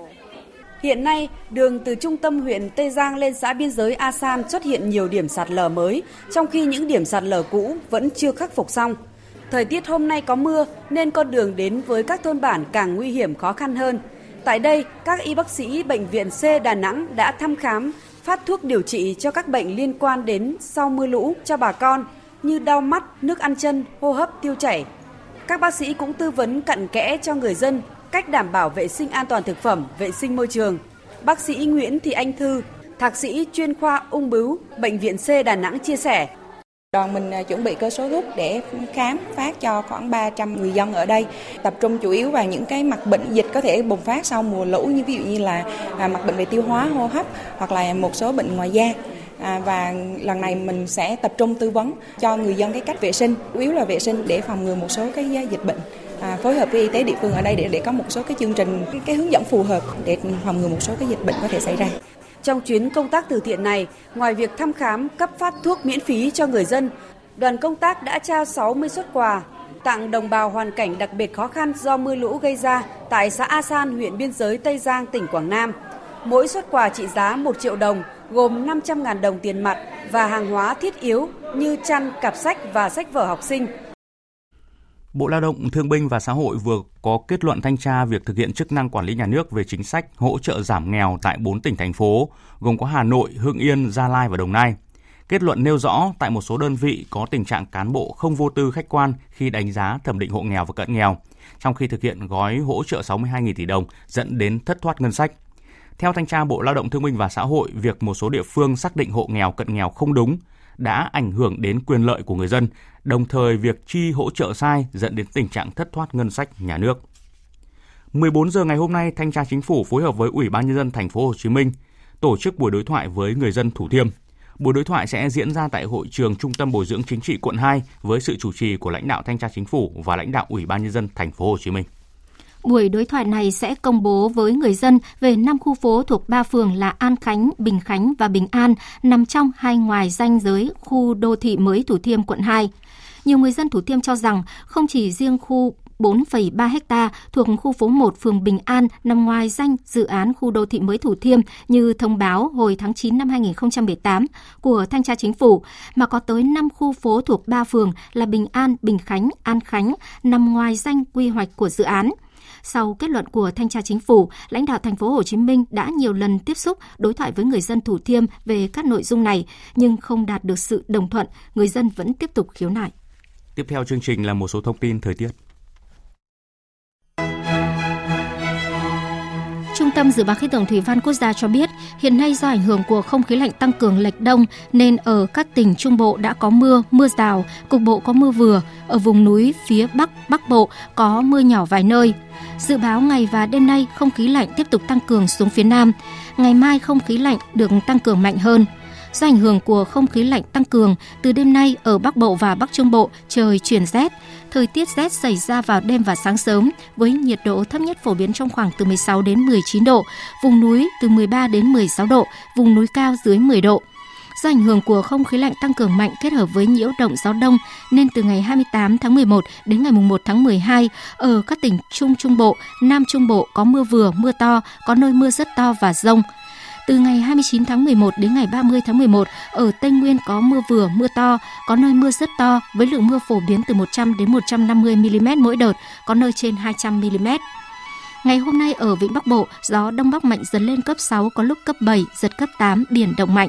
Hiện nay, đường từ trung tâm huyện Tây Giang lên xã biên giới A San xuất hiện nhiều điểm sạt lở mới, trong khi những điểm sạt lở cũ vẫn chưa khắc phục xong. Thời tiết hôm nay có mưa nên con đường đến với các thôn bản càng nguy hiểm khó khăn hơn. Tại đây, các y bác sĩ Bệnh viện C Đà Nẵng đã thăm khám, phát thuốc điều trị cho các bệnh liên quan đến sau mưa lũ cho bà con như đau mắt, nước ăn chân, hô hấp, tiêu chảy. Các bác sĩ cũng tư vấn cặn kẽ cho người dân cách đảm bảo vệ sinh an toàn thực phẩm, vệ sinh môi trường. Bác sĩ Nguyễn Thị Anh Thư, thạc sĩ chuyên khoa ung bướu, Bệnh viện C Đà Nẵng chia sẻ, Đoàn mình à, chuẩn bị cơ số thuốc để khám phát cho khoảng 300 người dân ở đây, tập trung chủ yếu vào những cái mặt bệnh dịch có thể bùng phát sau mùa lũ như ví dụ như là à, mặt bệnh về tiêu hóa, hô hấp hoặc là một số bệnh ngoài da. À, và lần này mình sẽ tập trung tư vấn cho người dân cái cách vệ sinh, chủ yếu là vệ sinh để phòng ngừa một số cái à, dịch bệnh. À, phối hợp với y tế địa phương ở đây để để có một số cái chương trình cái hướng dẫn phù hợp để phòng ngừa một số cái dịch bệnh có thể xảy ra. Trong chuyến công tác từ thiện này, ngoài việc thăm khám, cấp phát thuốc miễn phí cho người dân, đoàn công tác đã trao 60 xuất quà tặng đồng bào hoàn cảnh đặc biệt khó khăn do mưa lũ gây ra tại xã A San, huyện biên giới Tây Giang, tỉnh Quảng Nam. Mỗi xuất quà trị giá 1 triệu đồng, gồm 500.000 đồng tiền mặt và hàng hóa thiết yếu như chăn, cặp sách và sách vở học sinh, Bộ Lao động Thương binh và Xã hội vừa có kết luận thanh tra việc thực hiện chức năng quản lý nhà nước về chính sách hỗ trợ giảm nghèo tại 4 tỉnh thành phố, gồm có Hà Nội, Hưng Yên, Gia Lai và Đồng Nai. Kết luận nêu rõ tại một số đơn vị có tình trạng cán bộ không vô tư khách quan khi đánh giá thẩm định hộ nghèo và cận nghèo, trong khi thực hiện gói hỗ trợ 62.000 tỷ đồng dẫn đến thất thoát ngân sách. Theo thanh tra Bộ Lao động Thương binh và Xã hội, việc một số địa phương xác định hộ nghèo cận nghèo không đúng đã ảnh hưởng đến quyền lợi của người dân, đồng thời việc chi hỗ trợ sai dẫn đến tình trạng thất thoát ngân sách nhà nước. 14 giờ ngày hôm nay, thanh tra chính phủ phối hợp với Ủy ban nhân dân thành phố Hồ Chí Minh tổ chức buổi đối thoại với người dân Thủ Thiêm. Buổi đối thoại sẽ diễn ra tại hội trường Trung tâm Bồi dưỡng Chính trị quận 2 với sự chủ trì của lãnh đạo thanh tra chính phủ và lãnh đạo Ủy ban nhân dân thành phố Hồ Chí Minh. Buổi đối thoại này sẽ công bố với người dân về năm khu phố thuộc ba phường là An Khánh, Bình Khánh và Bình An nằm trong hai ngoài danh giới khu đô thị mới Thủ Thiêm quận 2. Nhiều người dân Thủ Thiêm cho rằng không chỉ riêng khu 4,3 ha thuộc khu phố 1 phường Bình An nằm ngoài danh dự án khu đô thị mới Thủ Thiêm như thông báo hồi tháng 9 năm 2018 của Thanh tra Chính phủ, mà có tới 5 khu phố thuộc 3 phường là Bình An, Bình Khánh, An Khánh nằm ngoài danh quy hoạch của dự án. Sau kết luận của thanh tra chính phủ, lãnh đạo thành phố Hồ Chí Minh đã nhiều lần tiếp xúc đối thoại với người dân Thủ Thiêm về các nội dung này nhưng không đạt được sự đồng thuận, người dân vẫn tiếp tục khiếu nại. Tiếp theo chương trình là một số thông tin thời tiết. Trung tâm Dự báo Khí tượng Thủy văn Quốc gia cho biết, hiện nay do ảnh hưởng của không khí lạnh tăng cường lệch đông nên ở các tỉnh Trung Bộ đã có mưa, mưa rào, cục bộ có mưa vừa, ở vùng núi phía Bắc, Bắc Bộ có mưa nhỏ vài nơi. Dự báo ngày và đêm nay không khí lạnh tiếp tục tăng cường xuống phía Nam. Ngày mai không khí lạnh được tăng cường mạnh hơn. Do ảnh hưởng của không khí lạnh tăng cường, từ đêm nay ở Bắc Bộ và Bắc Trung Bộ trời chuyển rét. Thời tiết rét xảy ra vào đêm và sáng sớm với nhiệt độ thấp nhất phổ biến trong khoảng từ 16 đến 19 độ, vùng núi từ 13 đến 16 độ, vùng núi cao dưới 10 độ. Do ảnh hưởng của không khí lạnh tăng cường mạnh kết hợp với nhiễu động gió đông nên từ ngày 28 tháng 11 đến ngày 1 tháng 12 ở các tỉnh Trung Trung Bộ, Nam Trung Bộ có mưa vừa, mưa to, có nơi mưa rất to và rông. Từ ngày 29 tháng 11 đến ngày 30 tháng 11, ở Tây Nguyên có mưa vừa, mưa to, có nơi mưa rất to với lượng mưa phổ biến từ 100 đến 150 mm mỗi đợt, có nơi trên 200 mm. Ngày hôm nay ở Vịnh Bắc Bộ, gió Đông Bắc mạnh dần lên cấp 6, có lúc cấp 7, giật cấp 8, biển động mạnh.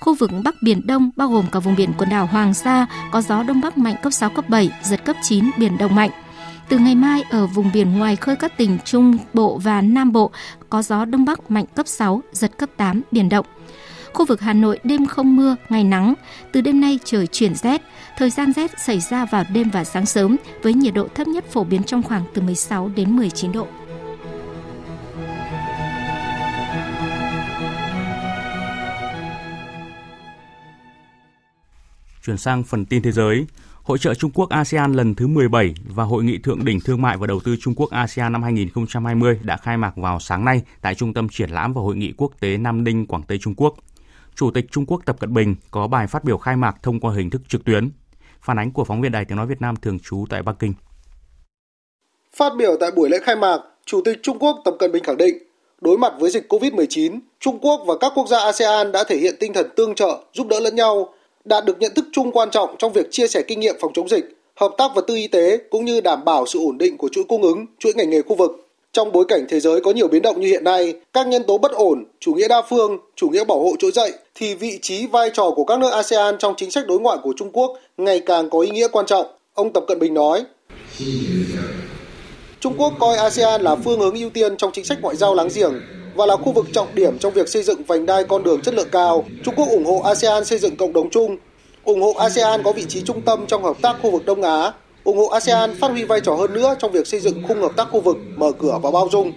Khu vực Bắc Biển Đông bao gồm cả vùng biển quần đảo Hoàng Sa có gió Đông Bắc mạnh cấp 6, cấp 7, giật cấp 9, biển động mạnh. Từ ngày mai ở vùng biển ngoài khơi các tỉnh Trung Bộ và Nam Bộ có gió Đông Bắc mạnh cấp 6, giật cấp 8, biển động. Khu vực Hà Nội đêm không mưa, ngày nắng. Từ đêm nay trời chuyển rét. Thời gian rét xảy ra vào đêm và sáng sớm với nhiệt độ thấp nhất phổ biến trong khoảng từ 16 đến 19 độ. Chuyển sang phần tin thế giới, Hội trợ Trung Quốc ASEAN lần thứ 17 và Hội nghị Thượng đỉnh Thương mại và Đầu tư Trung Quốc ASEAN năm 2020 đã khai mạc vào sáng nay tại Trung tâm Triển lãm và Hội nghị Quốc tế Nam Ninh, Quảng Tây Trung Quốc. Chủ tịch Trung Quốc Tập Cận Bình có bài phát biểu khai mạc thông qua hình thức trực tuyến. Phản ánh của phóng viên Đài Tiếng Nói Việt Nam thường trú tại Bắc Kinh. Phát biểu tại buổi lễ khai mạc, Chủ tịch Trung Quốc Tập Cận Bình khẳng định, đối mặt với dịch COVID-19, Trung Quốc và các quốc gia ASEAN đã thể hiện tinh thần tương trợ, giúp đỡ lẫn nhau, đạt được nhận thức chung quan trọng trong việc chia sẻ kinh nghiệm phòng chống dịch, hợp tác vật tư y tế cũng như đảm bảo sự ổn định của chuỗi cung ứng, chuỗi ngành nghề khu vực. Trong bối cảnh thế giới có nhiều biến động như hiện nay, các nhân tố bất ổn, chủ nghĩa đa phương, chủ nghĩa bảo hộ trỗi dậy thì vị trí vai trò của các nước ASEAN trong chính sách đối ngoại của Trung Quốc ngày càng có ý nghĩa quan trọng. Ông Tập Cận Bình nói: Trung Quốc coi ASEAN là phương hướng ưu tiên trong chính sách ngoại giao láng giềng và là khu vực trọng điểm trong việc xây dựng vành đai con đường chất lượng cao. Trung Quốc ủng hộ ASEAN xây dựng cộng đồng chung, ủng hộ ASEAN có vị trí trung tâm trong hợp tác khu vực Đông Á, ủng hộ ASEAN phát huy vai trò hơn nữa trong việc xây dựng khung hợp tác khu vực mở cửa và bao dung.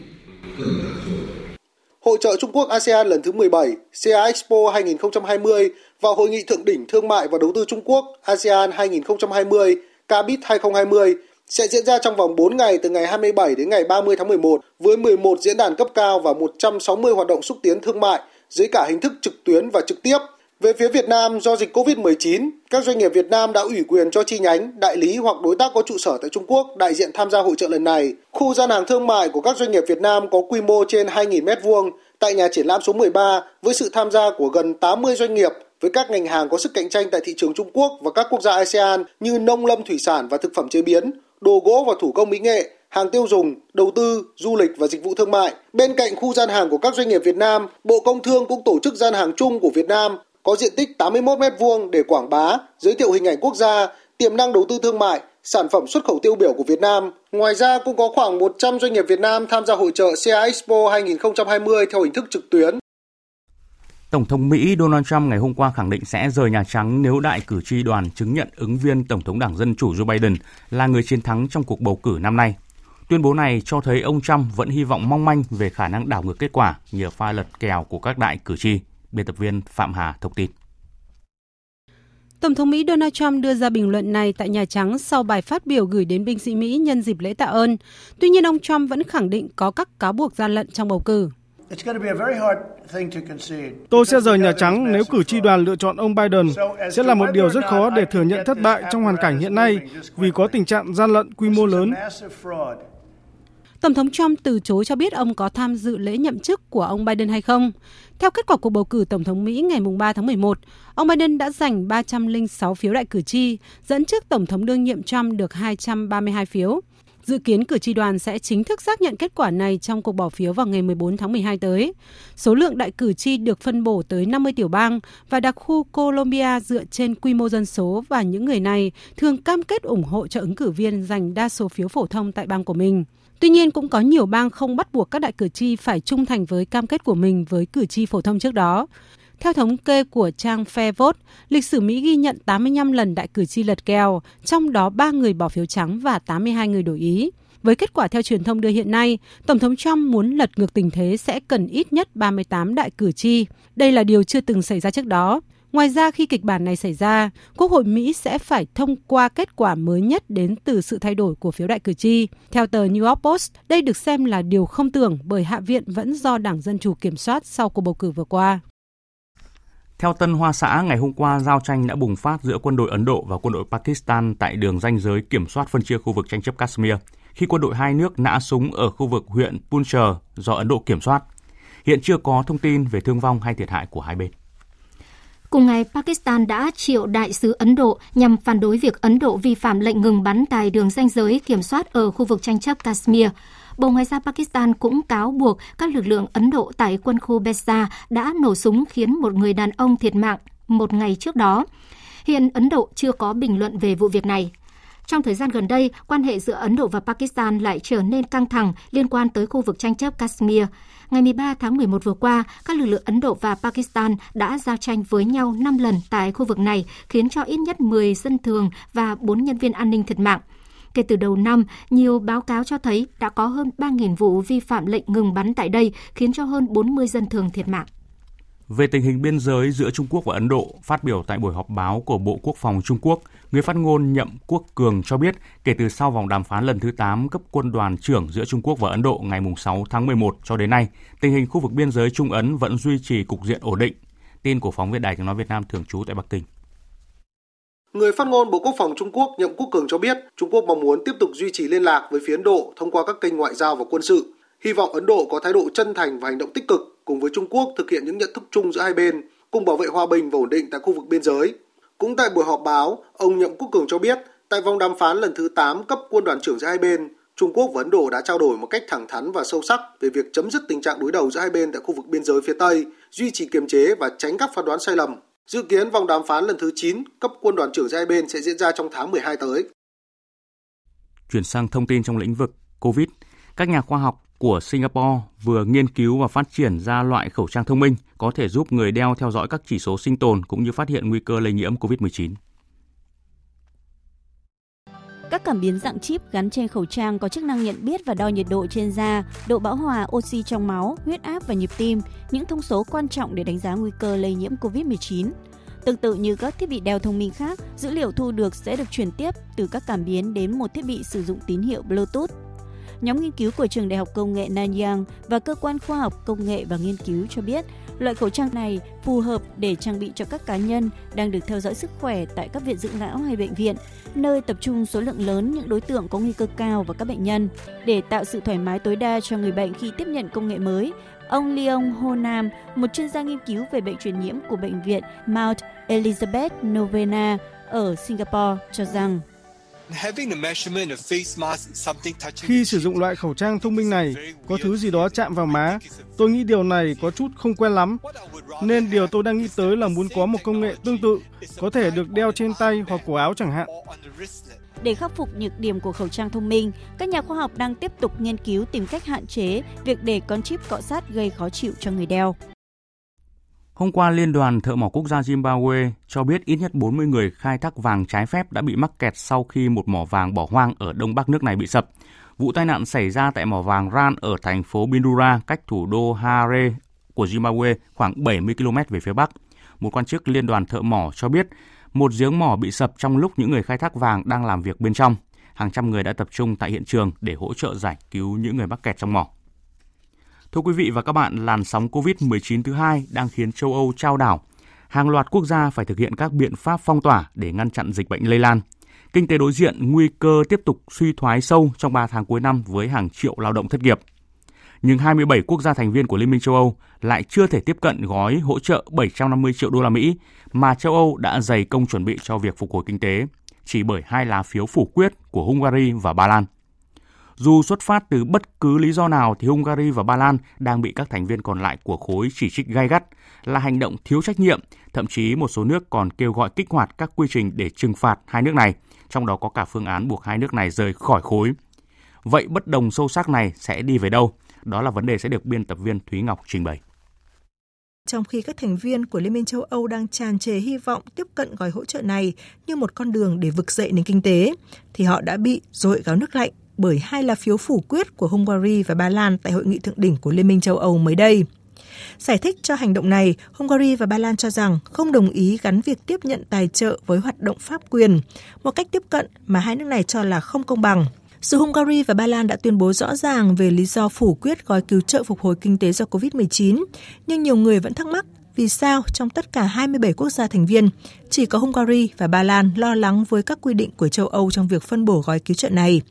Hội trợ Trung Quốc ASEAN lần thứ 17, CA Expo 2020 và Hội nghị Thượng đỉnh Thương mại và Đầu tư Trung Quốc ASEAN 2020, CABIT 2020 sẽ diễn ra trong vòng 4 ngày từ ngày 27 đến ngày 30 tháng 11 với 11 diễn đàn cấp cao và 160 hoạt động xúc tiến thương mại dưới cả hình thức trực tuyến và trực tiếp. Về phía Việt Nam, do dịch COVID-19, các doanh nghiệp Việt Nam đã ủy quyền cho chi nhánh, đại lý hoặc đối tác có trụ sở tại Trung Quốc đại diện tham gia hội trợ lần này. Khu gian hàng thương mại của các doanh nghiệp Việt Nam có quy mô trên 2.000 m2 tại nhà triển lãm số 13 với sự tham gia của gần 80 doanh nghiệp với các ngành hàng có sức cạnh tranh tại thị trường Trung Quốc và các quốc gia ASEAN như nông lâm thủy sản và thực phẩm chế biến, đồ gỗ và thủ công mỹ nghệ, hàng tiêu dùng, đầu tư, du lịch và dịch vụ thương mại. Bên cạnh khu gian hàng của các doanh nghiệp Việt Nam, Bộ Công Thương cũng tổ chức gian hàng chung của Việt Nam có diện tích 81 m2 để quảng bá, giới thiệu hình ảnh quốc gia, tiềm năng đầu tư thương mại, sản phẩm xuất khẩu tiêu biểu của Việt Nam. Ngoài ra cũng có khoảng 100 doanh nghiệp Việt Nam tham gia hội trợ CA Expo 2020 theo hình thức trực tuyến. Tổng thống Mỹ Donald Trump ngày hôm qua khẳng định sẽ rời Nhà Trắng nếu đại cử tri đoàn chứng nhận ứng viên Tổng thống Đảng Dân Chủ Joe Biden là người chiến thắng trong cuộc bầu cử năm nay. Tuyên bố này cho thấy ông Trump vẫn hy vọng mong manh về khả năng đảo ngược kết quả nhờ pha lật kèo của các đại cử tri. Biên tập viên Phạm Hà thông tin. Tổng thống Mỹ Donald Trump đưa ra bình luận này tại Nhà Trắng sau bài phát biểu gửi đến binh sĩ Mỹ nhân dịp lễ tạ ơn. Tuy nhiên, ông Trump vẫn khẳng định có các cáo buộc gian lận trong bầu cử. Tôi sẽ rời Nhà Trắng nếu cử tri đoàn lựa chọn ông Biden sẽ là một điều rất khó để thừa nhận thất bại trong hoàn cảnh hiện nay vì có tình trạng gian lận quy mô lớn. Tổng thống Trump từ chối cho biết ông có tham dự lễ nhậm chức của ông Biden hay không. Theo kết quả cuộc bầu cử Tổng thống Mỹ ngày 3 tháng 11, ông Biden đã giành 306 phiếu đại cử tri, dẫn trước Tổng thống đương nhiệm Trump được 232 phiếu. Dự kiến cử tri đoàn sẽ chính thức xác nhận kết quả này trong cuộc bỏ phiếu vào ngày 14 tháng 12 tới. Số lượng đại cử tri được phân bổ tới 50 tiểu bang và đặc khu Colombia dựa trên quy mô dân số và những người này thường cam kết ủng hộ cho ứng cử viên giành đa số phiếu phổ thông tại bang của mình. Tuy nhiên, cũng có nhiều bang không bắt buộc các đại cử tri phải trung thành với cam kết của mình với cử tri phổ thông trước đó. Theo thống kê của trang Fair Vote, lịch sử Mỹ ghi nhận 85 lần đại cử tri lật kèo, trong đó 3 người bỏ phiếu trắng và 82 người đổi ý. Với kết quả theo truyền thông đưa hiện nay, Tổng thống Trump muốn lật ngược tình thế sẽ cần ít nhất 38 đại cử tri. Đây là điều chưa từng xảy ra trước đó. Ngoài ra, khi kịch bản này xảy ra, Quốc hội Mỹ sẽ phải thông qua kết quả mới nhất đến từ sự thay đổi của phiếu đại cử tri. Theo tờ New York Post, đây được xem là điều không tưởng bởi Hạ viện vẫn do Đảng Dân Chủ kiểm soát sau cuộc bầu cử vừa qua. Theo Tân Hoa Xã, ngày hôm qua giao tranh đã bùng phát giữa quân đội Ấn Độ và quân đội Pakistan tại đường ranh giới kiểm soát phân chia khu vực tranh chấp Kashmir, khi quân đội hai nước nã súng ở khu vực huyện Punjab do Ấn Độ kiểm soát. Hiện chưa có thông tin về thương vong hay thiệt hại của hai bên. Cùng ngày, Pakistan đã triệu đại sứ Ấn Độ nhằm phản đối việc Ấn Độ vi phạm lệnh ngừng bắn tại đường ranh giới kiểm soát ở khu vực tranh chấp Kashmir. Bộ Ngoại giao Pakistan cũng cáo buộc các lực lượng Ấn Độ tại quân khu Besa đã nổ súng khiến một người đàn ông thiệt mạng một ngày trước đó. Hiện Ấn Độ chưa có bình luận về vụ việc này. Trong thời gian gần đây, quan hệ giữa Ấn Độ và Pakistan lại trở nên căng thẳng liên quan tới khu vực tranh chấp Kashmir. Ngày 13 tháng 11 vừa qua, các lực lượng Ấn Độ và Pakistan đã giao tranh với nhau 5 lần tại khu vực này, khiến cho ít nhất 10 dân thường và 4 nhân viên an ninh thiệt mạng. Kể từ đầu năm, nhiều báo cáo cho thấy đã có hơn 3.000 vụ vi phạm lệnh ngừng bắn tại đây, khiến cho hơn 40 dân thường thiệt mạng. Về tình hình biên giới giữa Trung Quốc và Ấn Độ, phát biểu tại buổi họp báo của Bộ Quốc phòng Trung Quốc, người phát ngôn Nhậm Quốc Cường cho biết kể từ sau vòng đàm phán lần thứ 8 cấp quân đoàn trưởng giữa Trung Quốc và Ấn Độ ngày 6 tháng 11 cho đến nay, tình hình khu vực biên giới Trung Ấn vẫn duy trì cục diện ổn định. Tin của phóng viên Đài tiếng nói Việt Nam thường trú tại Bắc Kinh. Người phát ngôn Bộ Quốc phòng Trung Quốc Nhậm Quốc Cường cho biết Trung Quốc mong muốn tiếp tục duy trì liên lạc với phía Ấn Độ thông qua các kênh ngoại giao và quân sự. Hy vọng Ấn Độ có thái độ chân thành và hành động tích cực cùng với Trung Quốc thực hiện những nhận thức chung giữa hai bên, cùng bảo vệ hòa bình và ổn định tại khu vực biên giới. Cũng tại buổi họp báo, ông Nhậm Quốc Cường cho biết, tại vòng đàm phán lần thứ 8 cấp quân đoàn trưởng giữa hai bên, Trung Quốc và Ấn Độ đã trao đổi một cách thẳng thắn và sâu sắc về việc chấm dứt tình trạng đối đầu giữa hai bên tại khu vực biên giới phía Tây, duy trì kiềm chế và tránh các phán đoán sai lầm. Dự kiến vòng đàm phán lần thứ 9 cấp quân đoàn trưởng giữa hai bên sẽ diễn ra trong tháng 12 tới. Chuyển sang thông tin trong lĩnh vực COVID, các nhà khoa học của Singapore vừa nghiên cứu và phát triển ra loại khẩu trang thông minh có thể giúp người đeo theo dõi các chỉ số sinh tồn cũng như phát hiện nguy cơ lây nhiễm COVID-19. Các cảm biến dạng chip gắn trên khẩu trang có chức năng nhận biết và đo nhiệt độ trên da, độ bão hòa oxy trong máu, huyết áp và nhịp tim, những thông số quan trọng để đánh giá nguy cơ lây nhiễm COVID-19. Tương tự như các thiết bị đeo thông minh khác, dữ liệu thu được sẽ được chuyển tiếp từ các cảm biến đến một thiết bị sử dụng tín hiệu Bluetooth Nhóm nghiên cứu của Trường Đại học Công nghệ Nanyang và Cơ quan Khoa học Công nghệ và Nghiên cứu cho biết loại khẩu trang này phù hợp để trang bị cho các cá nhân đang được theo dõi sức khỏe tại các viện dưỡng lão hay bệnh viện, nơi tập trung số lượng lớn những đối tượng có nguy cơ cao và các bệnh nhân. Để tạo sự thoải mái tối đa cho người bệnh khi tiếp nhận công nghệ mới, Ông Leon Ho Nam, một chuyên gia nghiên cứu về bệnh truyền nhiễm của bệnh viện Mount Elizabeth Novena ở Singapore cho rằng khi sử dụng loại khẩu trang thông minh này, có thứ gì đó chạm vào má. Tôi nghĩ điều này có chút không quen lắm. Nên điều tôi đang nghĩ tới là muốn có một công nghệ tương tự, có thể được đeo trên tay hoặc cổ áo chẳng hạn. Để khắc phục nhược điểm của khẩu trang thông minh, các nhà khoa học đang tiếp tục nghiên cứu tìm cách hạn chế việc để con chip cọ sát gây khó chịu cho người đeo. Hôm qua, Liên đoàn Thợ mỏ Quốc gia Zimbabwe cho biết ít nhất 40 người khai thác vàng trái phép đã bị mắc kẹt sau khi một mỏ vàng bỏ hoang ở đông bắc nước này bị sập. Vụ tai nạn xảy ra tại mỏ vàng Ran ở thành phố Bindura, cách thủ đô Harare của Zimbabwe khoảng 70 km về phía bắc. Một quan chức Liên đoàn Thợ mỏ cho biết một giếng mỏ bị sập trong lúc những người khai thác vàng đang làm việc bên trong. Hàng trăm người đã tập trung tại hiện trường để hỗ trợ giải cứu những người mắc kẹt trong mỏ. Thưa quý vị và các bạn, làn sóng COVID-19 thứ hai đang khiến châu Âu trao đảo. Hàng loạt quốc gia phải thực hiện các biện pháp phong tỏa để ngăn chặn dịch bệnh lây lan. Kinh tế đối diện nguy cơ tiếp tục suy thoái sâu trong 3 tháng cuối năm với hàng triệu lao động thất nghiệp. Nhưng 27 quốc gia thành viên của Liên minh châu Âu lại chưa thể tiếp cận gói hỗ trợ 750 triệu đô la Mỹ mà châu Âu đã dày công chuẩn bị cho việc phục hồi kinh tế, chỉ bởi hai lá phiếu phủ quyết của Hungary và Ba Lan. Dù xuất phát từ bất cứ lý do nào thì Hungary và Ba Lan đang bị các thành viên còn lại của khối chỉ trích gay gắt là hành động thiếu trách nhiệm, thậm chí một số nước còn kêu gọi kích hoạt các quy trình để trừng phạt hai nước này, trong đó có cả phương án buộc hai nước này rời khỏi khối. Vậy bất đồng sâu sắc này sẽ đi về đâu? Đó là vấn đề sẽ được biên tập viên Thúy Ngọc trình bày. Trong khi các thành viên của Liên minh châu Âu đang tràn trề hy vọng tiếp cận gói hỗ trợ này như một con đường để vực dậy nền kinh tế, thì họ đã bị dội gáo nước lạnh bởi hai lá phiếu phủ quyết của Hungary và Ba Lan tại hội nghị thượng đỉnh của Liên minh châu Âu mới đây. Giải thích cho hành động này, Hungary và Ba Lan cho rằng không đồng ý gắn việc tiếp nhận tài trợ với hoạt động pháp quyền, một cách tiếp cận mà hai nước này cho là không công bằng. Dù Hungary và Ba Lan đã tuyên bố rõ ràng về lý do phủ quyết gói cứu trợ phục hồi kinh tế do COVID-19, nhưng nhiều người vẫn thắc mắc vì sao trong tất cả 27 quốc gia thành viên, chỉ có Hungary và Ba Lan lo lắng với các quy định của châu Âu trong việc phân bổ gói cứu trợ này.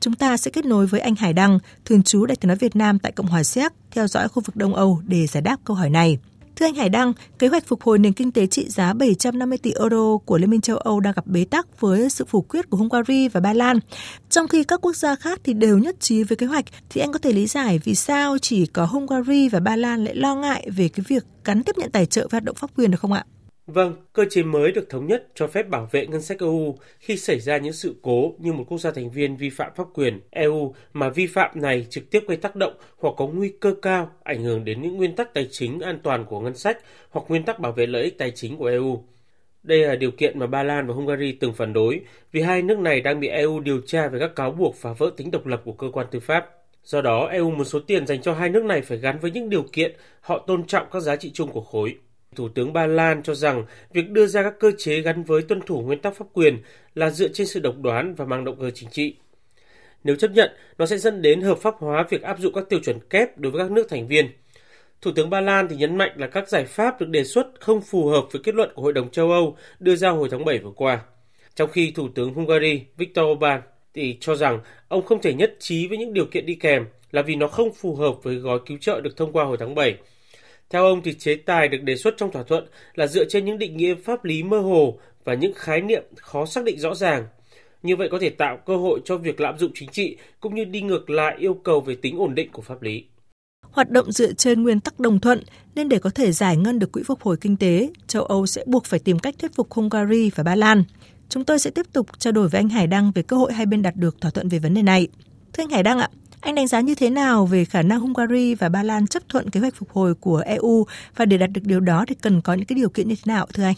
Chúng ta sẽ kết nối với anh Hải Đăng, thường trú Đại tiếng nói Việt Nam tại Cộng hòa Séc, theo dõi khu vực Đông Âu để giải đáp câu hỏi này. Thưa anh Hải Đăng, kế hoạch phục hồi nền kinh tế trị giá 750 tỷ euro của Liên minh châu Âu đang gặp bế tắc với sự phủ quyết của Hungary và Ba Lan. Trong khi các quốc gia khác thì đều nhất trí với kế hoạch, thì anh có thể lý giải vì sao chỉ có Hungary và Ba Lan lại lo ngại về cái việc gắn tiếp nhận tài trợ và hoạt động pháp quyền được không ạ? Vâng, cơ chế mới được thống nhất cho phép bảo vệ ngân sách EU khi xảy ra những sự cố như một quốc gia thành viên vi phạm pháp quyền EU mà vi phạm này trực tiếp gây tác động hoặc có nguy cơ cao ảnh hưởng đến những nguyên tắc tài chính an toàn của ngân sách hoặc nguyên tắc bảo vệ lợi ích tài chính của EU. Đây là điều kiện mà Ba Lan và Hungary từng phản đối vì hai nước này đang bị EU điều tra về các cáo buộc phá vỡ tính độc lập của cơ quan tư pháp. Do đó, EU muốn số tiền dành cho hai nước này phải gắn với những điều kiện họ tôn trọng các giá trị chung của khối. Thủ tướng Ba Lan cho rằng việc đưa ra các cơ chế gắn với tuân thủ nguyên tắc pháp quyền là dựa trên sự độc đoán và mang động cơ chính trị. Nếu chấp nhận, nó sẽ dẫn đến hợp pháp hóa việc áp dụng các tiêu chuẩn kép đối với các nước thành viên. Thủ tướng Ba Lan thì nhấn mạnh là các giải pháp được đề xuất không phù hợp với kết luận của Hội đồng châu Âu đưa ra hồi tháng 7 vừa qua. Trong khi Thủ tướng Hungary Viktor Orbán thì cho rằng ông không thể nhất trí với những điều kiện đi kèm là vì nó không phù hợp với gói cứu trợ được thông qua hồi tháng 7 theo ông thì chế tài được đề xuất trong thỏa thuận là dựa trên những định nghĩa pháp lý mơ hồ và những khái niệm khó xác định rõ ràng. Như vậy có thể tạo cơ hội cho việc lạm dụng chính trị cũng như đi ngược lại yêu cầu về tính ổn định của pháp lý. Hoạt động dựa trên nguyên tắc đồng thuận nên để có thể giải ngân được quỹ phục hồi kinh tế, châu Âu sẽ buộc phải tìm cách thuyết phục Hungary và Ba Lan. Chúng tôi sẽ tiếp tục trao đổi với anh Hải Đăng về cơ hội hai bên đạt được thỏa thuận về vấn đề này. Thưa anh Hải Đăng ạ, anh đánh giá như thế nào về khả năng Hungary và Ba Lan chấp thuận kế hoạch phục hồi của EU và để đạt được điều đó thì cần có những cái điều kiện như thế nào thưa anh?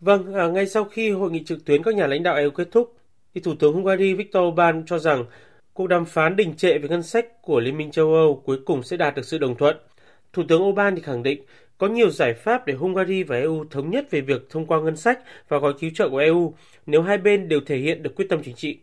Vâng, à, ngay sau khi hội nghị trực tuyến các nhà lãnh đạo EU kết thúc, thì Thủ tướng Hungary Viktor Orbán cho rằng cuộc đàm phán đình trệ về ngân sách của Liên minh châu Âu cuối cùng sẽ đạt được sự đồng thuận. Thủ tướng Orbán thì khẳng định có nhiều giải pháp để Hungary và EU thống nhất về việc thông qua ngân sách và gói cứu trợ của EU nếu hai bên đều thể hiện được quyết tâm chính trị.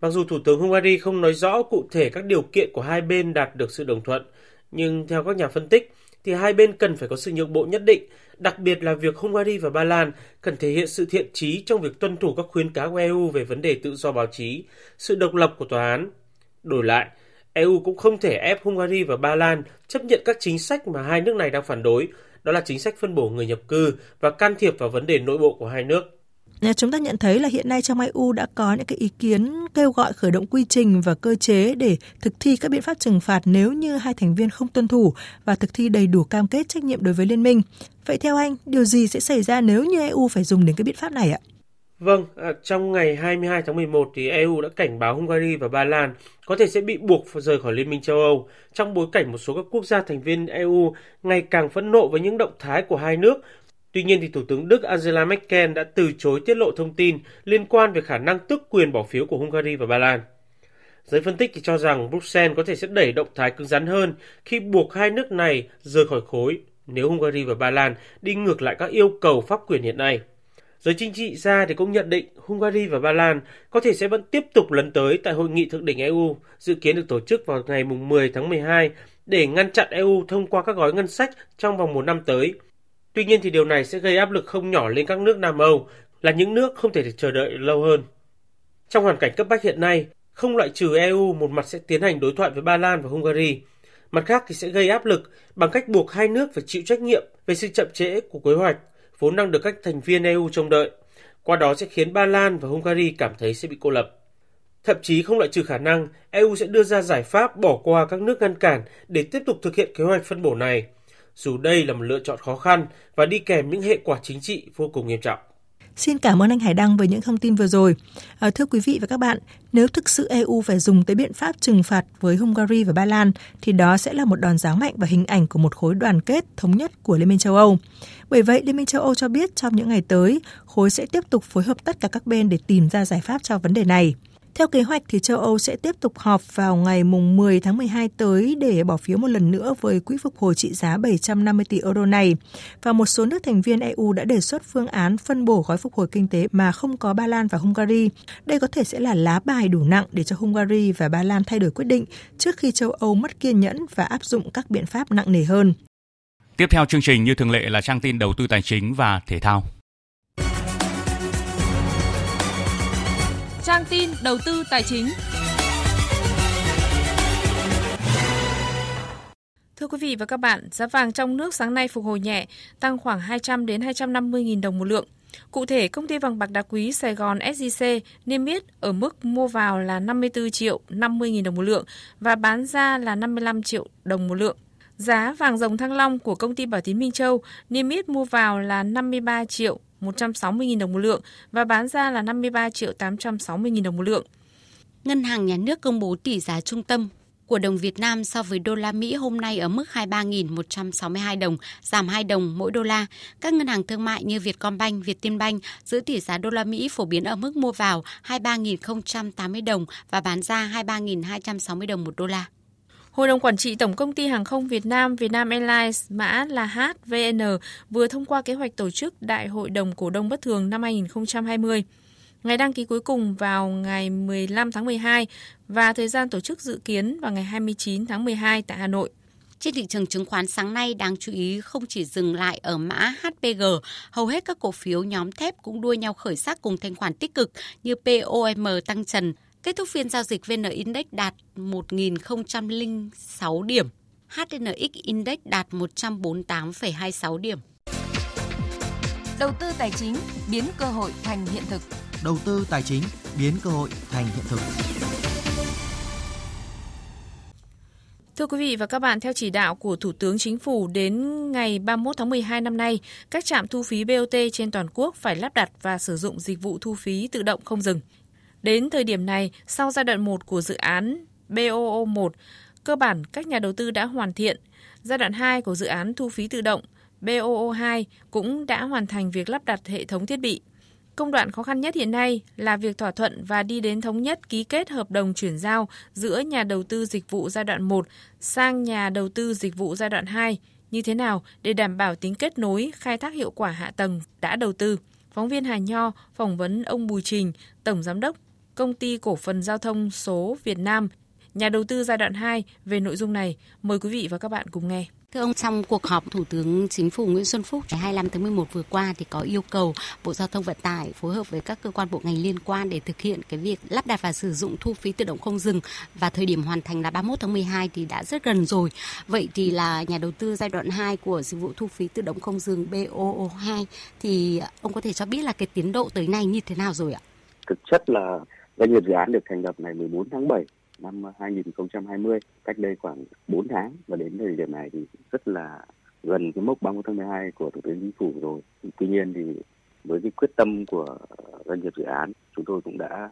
Mặc dù Thủ tướng Hungary không nói rõ cụ thể các điều kiện của hai bên đạt được sự đồng thuận, nhưng theo các nhà phân tích thì hai bên cần phải có sự nhượng bộ nhất định, đặc biệt là việc Hungary và Ba Lan cần thể hiện sự thiện trí trong việc tuân thủ các khuyến cáo của EU về vấn đề tự do báo chí, sự độc lập của tòa án. Đổi lại, EU cũng không thể ép Hungary và Ba Lan chấp nhận các chính sách mà hai nước này đang phản đối, đó là chính sách phân bổ người nhập cư và can thiệp vào vấn đề nội bộ của hai nước. Chúng ta nhận thấy là hiện nay trong EU đã có những cái ý kiến kêu gọi khởi động quy trình và cơ chế để thực thi các biện pháp trừng phạt nếu như hai thành viên không tuân thủ và thực thi đầy đủ cam kết trách nhiệm đối với liên minh. Vậy theo anh, điều gì sẽ xảy ra nếu như EU phải dùng đến cái biện pháp này ạ? Vâng, à, trong ngày 22 tháng 11 thì EU đã cảnh báo Hungary và Ba Lan có thể sẽ bị buộc rời khỏi Liên minh châu Âu trong bối cảnh một số các quốc gia thành viên EU ngày càng phẫn nộ với những động thái của hai nước Tuy nhiên, thì Thủ tướng Đức Angela Merkel đã từ chối tiết lộ thông tin liên quan về khả năng tước quyền bỏ phiếu của Hungary và Ba Lan. Giới phân tích thì cho rằng Bruxelles có thể sẽ đẩy động thái cứng rắn hơn khi buộc hai nước này rời khỏi khối nếu Hungary và Ba Lan đi ngược lại các yêu cầu pháp quyền hiện nay. Giới chính trị gia thì cũng nhận định Hungary và Ba Lan có thể sẽ vẫn tiếp tục lấn tới tại hội nghị thượng đỉnh EU dự kiến được tổ chức vào ngày 10 tháng 12 để ngăn chặn EU thông qua các gói ngân sách trong vòng một năm tới – Tuy nhiên thì điều này sẽ gây áp lực không nhỏ lên các nước Nam Âu là những nước không thể chờ đợi lâu hơn. Trong hoàn cảnh cấp bách hiện nay, không loại trừ EU một mặt sẽ tiến hành đối thoại với Ba Lan và Hungary, mặt khác thì sẽ gây áp lực bằng cách buộc hai nước phải chịu trách nhiệm về sự chậm trễ của kế hoạch vốn đang được các thành viên EU trông đợi. Qua đó sẽ khiến Ba Lan và Hungary cảm thấy sẽ bị cô lập. Thậm chí không loại trừ khả năng EU sẽ đưa ra giải pháp bỏ qua các nước ngăn cản để tiếp tục thực hiện kế hoạch phân bổ này, dù đây là một lựa chọn khó khăn và đi kèm những hệ quả chính trị vô cùng nghiêm trọng. Xin cảm ơn anh Hải Đăng với những thông tin vừa rồi. À, thưa quý vị và các bạn, nếu thực sự EU phải dùng tới biện pháp trừng phạt với Hungary và Ba Lan, thì đó sẽ là một đòn giáng mạnh và hình ảnh của một khối đoàn kết thống nhất của Liên minh châu Âu. Bởi vậy, Liên minh châu Âu cho biết trong những ngày tới, khối sẽ tiếp tục phối hợp tất cả các bên để tìm ra giải pháp cho vấn đề này. Theo kế hoạch thì châu Âu sẽ tiếp tục họp vào ngày mùng 10 tháng 12 tới để bỏ phiếu một lần nữa với quỹ phục hồi trị giá 750 tỷ euro này. Và một số nước thành viên EU đã đề xuất phương án phân bổ gói phục hồi kinh tế mà không có Ba Lan và Hungary. Đây có thể sẽ là lá bài đủ nặng để cho Hungary và Ba Lan thay đổi quyết định trước khi châu Âu mất kiên nhẫn và áp dụng các biện pháp nặng nề hơn. Tiếp theo chương trình, như thường lệ là trang tin đầu tư tài chính và thể thao. Trang tin đầu tư tài chính. Thưa quý vị và các bạn, giá vàng trong nước sáng nay phục hồi nhẹ, tăng khoảng 200 đến 250 000 đồng một lượng. Cụ thể, công ty vàng bạc đá quý Sài Gòn SJC niêm yết ở mức mua vào là 54 triệu 50 000 đồng một lượng và bán ra là 55 triệu đồng một lượng. Giá vàng dòng thăng long của công ty Bảo Tín Minh Châu niêm yết mua vào là 53 triệu 160.000 đồng một lượng và bán ra là 53 triệu 860.000 đồng một lượng. Ngân hàng Nhà nước công bố tỷ giá trung tâm của đồng Việt Nam so với đô la Mỹ hôm nay ở mức 23.162 đồng, giảm 2 đồng mỗi đô la. Các ngân hàng thương mại như Vietcombank, Vietinbank giữ tỷ giá đô la Mỹ phổ biến ở mức mua vào 23.080 đồng và bán ra 23.260 đồng một đô la. Hội đồng Quản trị Tổng Công ty Hàng không Việt Nam Vietnam Airlines mã là HVN vừa thông qua kế hoạch tổ chức Đại hội đồng Cổ đông Bất thường năm 2020. Ngày đăng ký cuối cùng vào ngày 15 tháng 12 và thời gian tổ chức dự kiến vào ngày 29 tháng 12 tại Hà Nội. Trên thị trường chứng khoán sáng nay đáng chú ý không chỉ dừng lại ở mã HPG, hầu hết các cổ phiếu nhóm thép cũng đua nhau khởi sắc cùng thanh khoản tích cực như POM tăng trần, Kết thúc phiên giao dịch VN Index đạt 1.006 điểm, HNX Index đạt 148,26 điểm. Đầu tư tài chính biến cơ hội thành hiện thực. Đầu tư tài chính biến cơ hội thành hiện thực. Thưa quý vị và các bạn, theo chỉ đạo của Thủ tướng Chính phủ đến ngày 31 tháng 12 năm nay, các trạm thu phí BOT trên toàn quốc phải lắp đặt và sử dụng dịch vụ thu phí tự động không dừng. Đến thời điểm này, sau giai đoạn 1 của dự án BOO1, cơ bản các nhà đầu tư đã hoàn thiện. Giai đoạn 2 của dự án thu phí tự động BOO2 cũng đã hoàn thành việc lắp đặt hệ thống thiết bị. Công đoạn khó khăn nhất hiện nay là việc thỏa thuận và đi đến thống nhất ký kết hợp đồng chuyển giao giữa nhà đầu tư dịch vụ giai đoạn 1 sang nhà đầu tư dịch vụ giai đoạn 2 như thế nào để đảm bảo tính kết nối, khai thác hiệu quả hạ tầng đã đầu tư. Phóng viên Hà Nho phỏng vấn ông Bùi Trình, Tổng Giám đốc Công ty Cổ phần Giao thông số Việt Nam, nhà đầu tư giai đoạn 2 về nội dung này. Mời quý vị và các bạn cùng nghe. Thưa ông, trong cuộc họp Thủ tướng Chính phủ Nguyễn Xuân Phúc ngày 25 tháng 11 vừa qua thì có yêu cầu Bộ Giao thông Vận tải phối hợp với các cơ quan bộ ngành liên quan để thực hiện cái việc lắp đặt và sử dụng thu phí tự động không dừng và thời điểm hoàn thành là 31 tháng 12 thì đã rất gần rồi. Vậy thì là nhà đầu tư giai đoạn 2 của dịch vụ thu phí tự động không dừng BOO2 thì ông có thể cho biết là cái tiến độ tới nay như thế nào rồi ạ? Thực chất là Doanh nghiệp dự án được thành lập ngày 14 tháng 7 năm 2020, cách đây khoảng 4 tháng và đến thời điểm này thì rất là gần cái mốc 30 tháng 12 của Thủ tướng Chính phủ rồi. Tuy nhiên thì với cái quyết tâm của doanh nghiệp dự án, chúng tôi cũng đã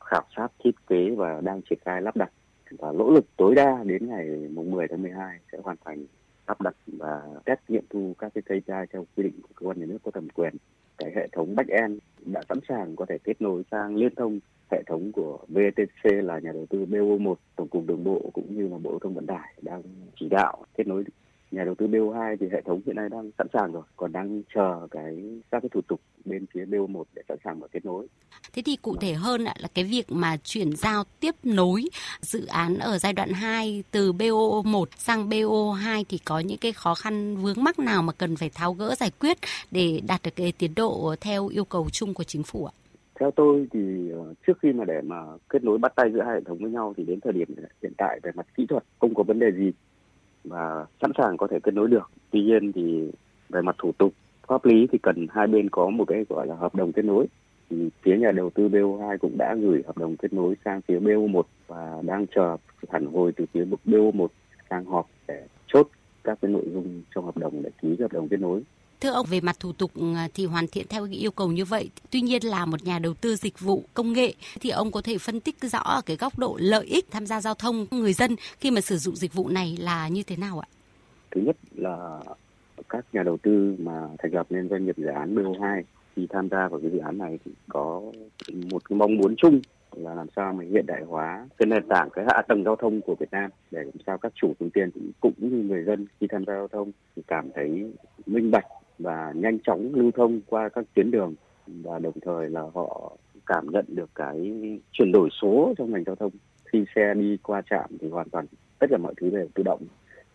khảo sát thiết kế và đang triển khai lắp đặt và nỗ lực tối đa đến ngày mùng 10 tháng 12 sẽ hoàn thành lắp đặt và test nghiệm thu các cái KPI theo quy định của cơ quan nhà nước có thẩm quyền. Cái hệ thống back end đã sẵn sàng có thể kết nối sang liên thông hệ thống của VTC là nhà đầu tư BO1, Tổng cục Đường bộ cũng như là Bộ Giao thông Vận tải đang chỉ đạo kết nối nhà đầu tư BO2 thì hệ thống hiện nay đang sẵn sàng rồi, còn đang chờ cái các cái thủ tục bên phía BO1 để sẵn sàng và kết nối. Thế thì cụ thể hơn là cái việc mà chuyển giao tiếp nối dự án ở giai đoạn 2 từ BO1 sang BO2 thì có những cái khó khăn vướng mắc nào mà cần phải tháo gỡ giải quyết để đạt được cái tiến độ theo yêu cầu chung của chính phủ ạ? theo tôi thì ờ, trước khi mà để mà kết nối bắt tay giữa hai hệ thống với nhau thì đến thời điểm hiện tại về mặt kỹ thuật không có vấn đề gì và sẵn sàng có thể kết nối được tuy nhiên thì về mặt thủ tục, pháp lý thì cần hai bên có một cái, gọi là, hợp đồng kết nối thì phía nhà đầu tư BO2 cũng đã gửi hợp đồng kết nối sang phía BO1 và đang chờ phản hồi từ phía BO1 sang họp để chốt các cái nội dung trong hợp đồng để ký hợp đồng kết nối. Thưa ông, về mặt thủ tục ừ, thì hoàn thiện theo yêu cầu như vậy. Tuy nhiên là một nhà đầu tư dịch vụ công nghệ thì ông có thể phân tích rõ ở cái góc độ lợi ích tham gia giao thông người dân khi mà sử dụng dịch vụ này là như thế nào ạ? Thứ nhất là các nhà đầu tư mà thành lập nên doanh nghiệp dự án BO2 khi tham gia vào cái dự án này thì có một cái mong muốn chung là làm sao mà hiện đại hóa cái nền tảng cái hạ tầng giao thông của Việt Nam để làm sao các chủ phương tiện cũng như người dân khi tham gia giao thông thì cảm thấy minh bạch và nhanh chóng lưu thông qua các tuyến đường. Và đồng thời là họ cảm nhận được cái chuyển đổi số trong ngành giao thông. Khi xe đi qua trạm thì hoàn toàn tất cả mọi thứ đều tự động,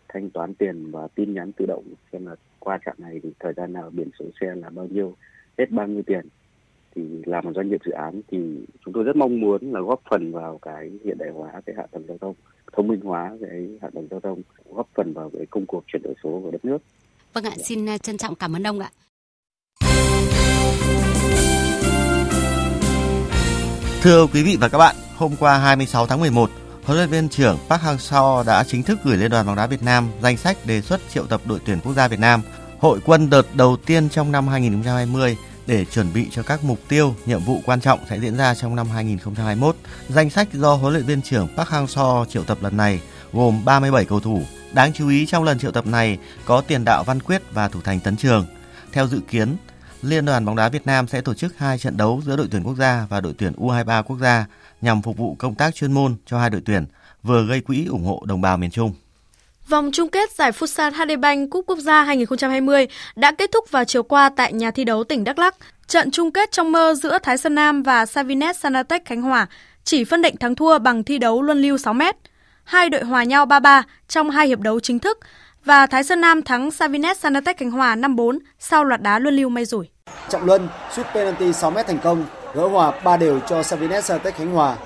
thanh toán tiền và tin nhắn tự động. Xem là qua trạm này thì thời gian nào, biển số xe là bao nhiêu, hết bao nhiêu tiền. Thì làm một doanh nghiệp dự án thì chúng tôi rất mong muốn là góp phần vào cái hiện đại hóa cái hạ tầng giao thông thông minh hóa cái hạ tầng giao thông, góp phần vào cái công cuộc chuyển đổi số của đất nước. Vâng ạ, xin à, trân trọng cảm ơn ông ạ. Thưa quý vị và các bạn, hôm qua 26 tháng 11, huấn luyện viên trưởng Park Hang-seo đã chính thức gửi Liên đoàn bóng đá Việt Nam danh sách đề xuất triệu tập đội tuyển quốc gia Việt Nam hội quân đợt đầu tiên trong năm 2020 để chuẩn bị cho các mục tiêu, nhiệm vụ quan trọng sẽ diễn ra trong năm 2021. Danh sách do huấn luyện viên trưởng Park Hang-seo triệu tập lần này gồm 37 cầu thủ Đáng chú ý trong lần triệu tập này có tiền đạo Văn Quyết và thủ thành Tấn Trường. Theo dự kiến, Liên đoàn bóng đá Việt Nam sẽ tổ chức hai trận đấu giữa đội tuyển quốc gia và đội tuyển U23 quốc gia nhằm phục vụ công tác chuyên môn cho hai đội tuyển, vừa gây quỹ ủng hộ đồng bào miền Trung. Vòng chung kết giải Futsal HD Bank Cúp Quốc gia 2020 đã kết thúc vào chiều qua tại nhà thi đấu tỉnh Đắk Lắk. Trận chung kết trong mơ giữa Thái Sơn Nam và Savinet Sanatech Khánh Hòa chỉ phân định thắng thua bằng thi đấu luân lưu 6 mét hai đội hòa nhau 3-3 trong hai hiệp đấu chính thức và Thái Sơn Nam thắng Savinet Sanatech Khánh Hòa 5-4 sau loạt đá luân lưu may rủi. Trọng Luân sút penalty 6m thành công, gỡ hòa 3 đều cho Savinet Sanatech Khánh Hòa.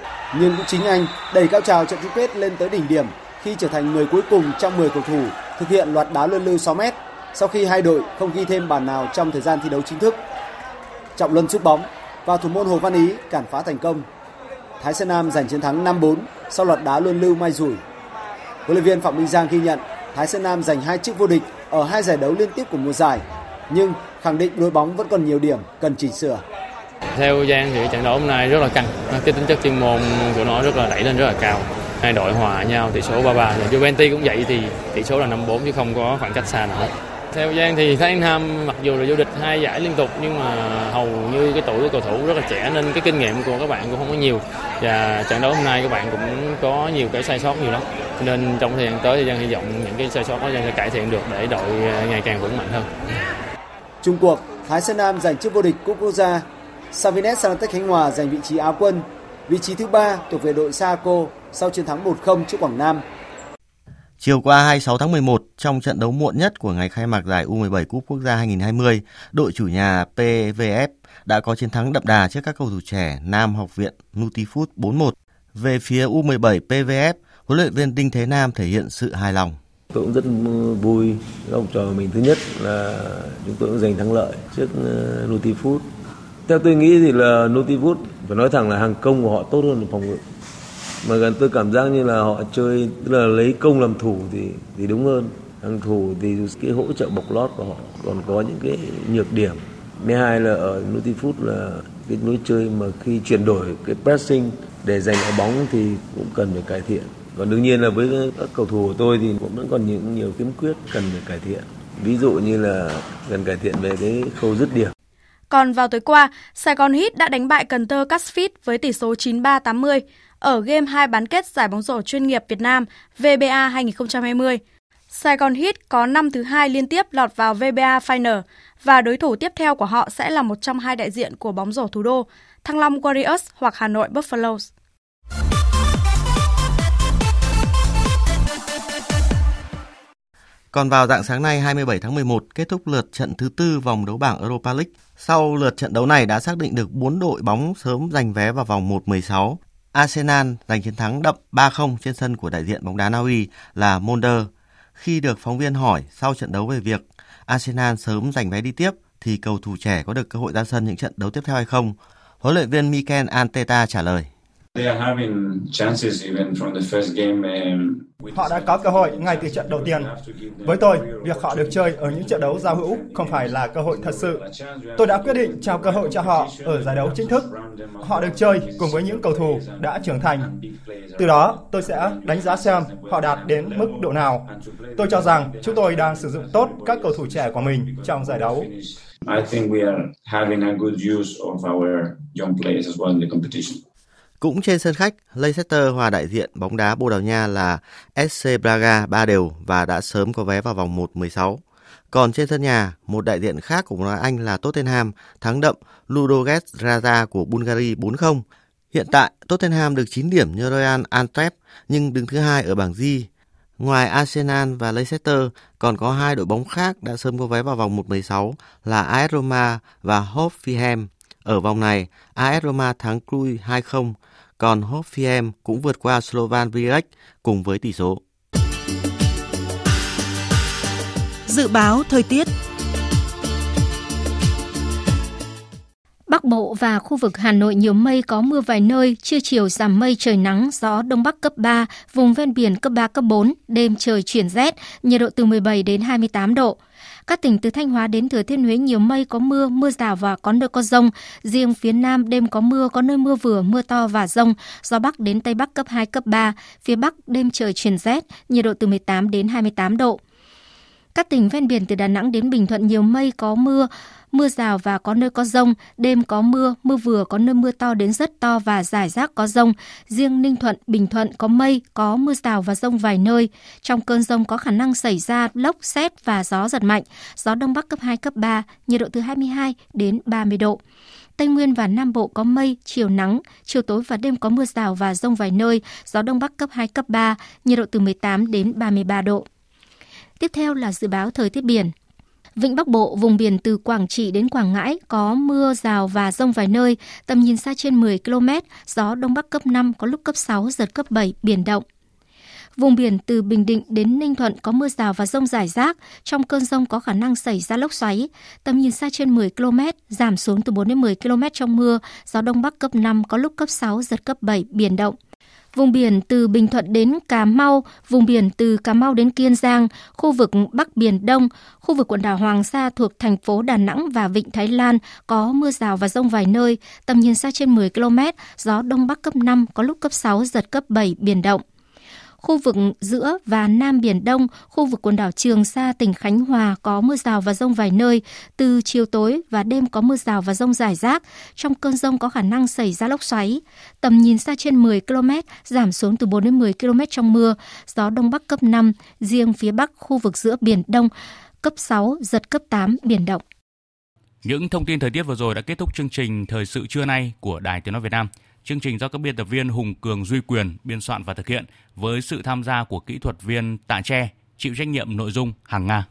Nhưng cũng chính anh đẩy cao trào trận chung kết lên tới đỉnh điểm khi trở thành người cuối cùng trong 10 cầu thủ thực hiện loạt đá luân lưu 6m sau khi hai đội không ghi thêm bàn nào trong thời gian thi đấu chính thức. Trọng Luân sút bóng và thủ môn Hồ Văn Ý cản phá thành công Thái Sơn Nam giành chiến thắng 5-4 sau loạt đá luân lưu may rủi. Huấn luyện viên Phạm Minh Giang ghi nhận Thái Sơn Nam giành hai chức vô địch ở hai giải đấu liên tiếp của mùa giải, nhưng khẳng định đội bóng vẫn còn nhiều điểm cần chỉnh sửa. Theo Giang thì trận đấu hôm nay rất là căng, cái tính chất chuyên môn của nó rất là đẩy lên rất là cao. Hai đội hòa nhau tỷ số 3-3, Juventus cũng vậy thì tỷ số là 5-4 chứ không có khoảng cách xa nào hết. Theo Giang thì Thái Nam mặc dù là vô địch hai giải liên tục nhưng mà hầu như cái tuổi của cầu thủ rất là trẻ nên cái kinh nghiệm của các bạn cũng không có nhiều và trận đấu hôm nay các bạn cũng có nhiều cái sai sót nhiều lắm nên trong thời gian tới thì Giang hy vọng những cái sai sót đó Giang sẽ cải thiện được để đội ờ, ngày càng vững mạnh hơn. Trung cuộc, Thái Sơn Nam giành chức vô địch cúp quốc gia, Savinet Sanatech Khánh Hòa giành vị trí áo quân, vị trí thứ ba thuộc về đội Saco sau chiến thắng 1-0 trước Quảng Nam. Chiều qua 26 tháng 11, trong trận đấu muộn nhất của ngày khai mạc giải U17 Cúp Quốc gia 2020, đội chủ nhà PVF đã có chiến thắng đậm đà trước các cầu thủ trẻ Nam Học viện Nutifood 4-1. Về phía U17 PVF, huấn luyện viên Đinh Thế Nam thể hiện sự hài lòng. Tôi cũng rất vui học trò mình thứ nhất là chúng tôi cũng giành thắng lợi trước ờ, Nutifood. Theo tôi nghĩ thì là Nutifood phải nói thẳng là hàng công của họ tốt hơn phòng ngự mà gần tôi cảm giác như là họ chơi tức là lấy công làm thủ thì thì đúng hơn. Hàng thủ thì cái hỗ trợ bọc lót của họ còn có những cái nhược điểm. Thứ hai là ở Nutifood là cái lối chơi mà khi chuyển đổi cái pressing để giành lại bóng thì cũng cần phải cải thiện. Còn đương nhiên là với các cầu thủ của tôi thì cũng vẫn còn những nhiều khiếm khuyết cần phải cải thiện. Ví dụ như là cần cải thiện về cái khâu dứt điểm. Còn vào tối qua, Sài Gòn Heat đã đánh bại Cần Thơ Casfit với tỷ số 93-80 ở game 2 bán kết giải bóng rổ chuyên nghiệp Việt Nam VBA 2020. Sài Gòn Heat có năm thứ hai liên tiếp lọt vào VBA Final và đối thủ tiếp theo của họ sẽ là một trong hai đại diện của bóng rổ thủ đô, Thăng Long Warriors hoặc Hà Nội Buffaloes. Còn vào dạng sáng nay 27 tháng 11 kết thúc lượt trận thứ tư vòng đấu bảng Europa League. Sau lượt trận đấu này đã xác định được 4 đội bóng sớm giành vé vào vòng 1-16 Arsenal giành chiến thắng đậm 3-0 trên sân của đại diện bóng đá Na Uy là Molde. Khi được phóng viên hỏi sau trận đấu về việc Arsenal sớm giành vé đi tiếp thì cầu thủ trẻ có được cơ hội ra sân những trận đấu tiếp theo hay không, Huấn luyện viên Mikel Arteta trả lời. Họ đã có cơ hội ngay từ trận đầu tiên. Với tôi, việc họ được chơi ở những trận đấu giao hữu không phải là cơ hội thật sự. Tôi đã quyết định trao cơ hội cho họ ở giải đấu chính thức. Họ được chơi cùng với những cầu thủ đã trưởng thành. Từ đó, tôi sẽ đánh giá xem họ đạt đến mức độ nào. Tôi cho rằng chúng tôi đang sử dụng tốt các cầu thủ trẻ của mình trong giải đấu. I think we are having a good use of our young players as well in the competition. Cũng trên sân khách, Leicester hòa đại diện bóng đá Bồ Đào Nha là SC Braga 3 đều và đã sớm có vé vào vòng 1-16. Còn trên sân nhà, một đại diện khác của bóng đá Anh là Tottenham thắng đậm Ludogorets Raja của Bulgaria 4-0. Hiện tại, Tottenham được 9 điểm như Royal Antwerp nhưng đứng thứ hai ở bảng G. Ngoài Arsenal và Leicester, còn có hai đội bóng khác đã sớm có vé vào vòng 1-16 là AS Roma và Hoffenheim. Ở vòng này, AS Roma thắng Cluj 2-0, còn Hoffenheim cũng vượt qua Slovan Brigade cùng với tỷ số. Dự báo thời tiết Bắc Bộ và khu vực Hà Nội nhiều mây có mưa vài nơi, trưa chiều giảm mây trời nắng, gió đông bắc cấp 3, vùng ven biển cấp 3 cấp 4, đêm trời chuyển rét, nhiệt độ từ 17 đến 28 độ. Các tỉnh từ Thanh Hóa đến Thừa Thiên Huế nhiều mây có mưa, mưa rào và có nơi có rông. Riêng phía Nam đêm có mưa, có nơi mưa vừa, mưa to và rông. Gió Bắc đến Tây Bắc cấp 2, cấp 3. Phía Bắc đêm trời chuyển rét, nhiệt độ từ 18 đến 28 độ. Các tỉnh ven biển từ Đà Nẵng đến Bình Thuận nhiều mây có mưa, mưa rào và có nơi có rông, đêm có mưa, mưa vừa có nơi mưa to đến rất to và rải rác có rông. Riêng Ninh Thuận, Bình Thuận có mây, có mưa rào và rông vài nơi. Trong cơn rông có khả năng xảy ra lốc, xét và gió giật mạnh. Gió Đông Bắc cấp 2, cấp 3, nhiệt độ từ 22 đến 30 độ. Tây Nguyên và Nam Bộ có mây, chiều nắng, chiều tối và đêm có mưa rào và rông vài nơi, gió Đông Bắc cấp 2, cấp 3, nhiệt độ từ 18 đến 33 độ. Tiếp theo là dự báo thời tiết biển. Vịnh Bắc Bộ, vùng biển từ Quảng Trị đến Quảng Ngãi có mưa, rào và rông vài nơi, tầm nhìn xa trên 10 km, gió Đông Bắc cấp 5, có lúc cấp 6, giật cấp 7, biển động. Vùng biển từ Bình Định đến Ninh Thuận có mưa rào và rông rải rác, trong cơn rông có khả năng xảy ra lốc xoáy, tầm nhìn xa trên 10 km, giảm xuống từ 4 đến 10 km trong mưa, gió Đông Bắc cấp 5, có lúc cấp 6, giật cấp 7, biển động. Vùng biển từ Bình Thuận đến Cà Mau, vùng biển từ Cà Mau đến Kiên Giang, khu vực Bắc Biển Đông, khu vực quần đảo Hoàng Sa thuộc thành phố Đà Nẵng và Vịnh Thái Lan có mưa rào và rông vài nơi, tầm nhìn xa trên 10 km, gió Đông Bắc cấp 5, có lúc cấp 6, giật cấp 7, biển động khu vực giữa và Nam Biển Đông, khu vực quần đảo Trường Sa, tỉnh Khánh Hòa có mưa rào và rông vài nơi. Từ chiều tối và đêm có mưa rào và rông rải rác. Trong cơn rông có khả năng xảy ra lốc xoáy. Tầm nhìn xa trên 10 km, giảm xuống từ 4 đến 10 km trong mưa. Gió Đông Bắc cấp 5, riêng phía Bắc khu vực giữa Biển Đông cấp 6, giật cấp 8, biển động. Những thông tin thời tiết vừa rồi đã kết thúc chương trình Thời sự trưa nay của Đài Tiếng Nói Việt Nam. Chương trình do các biên tập viên Hùng Cường Duy Quyền biên soạn và thực hiện với sự tham gia của kỹ thuật viên Tạ Tre, chịu trách nhiệm nội dung Hàng Nga.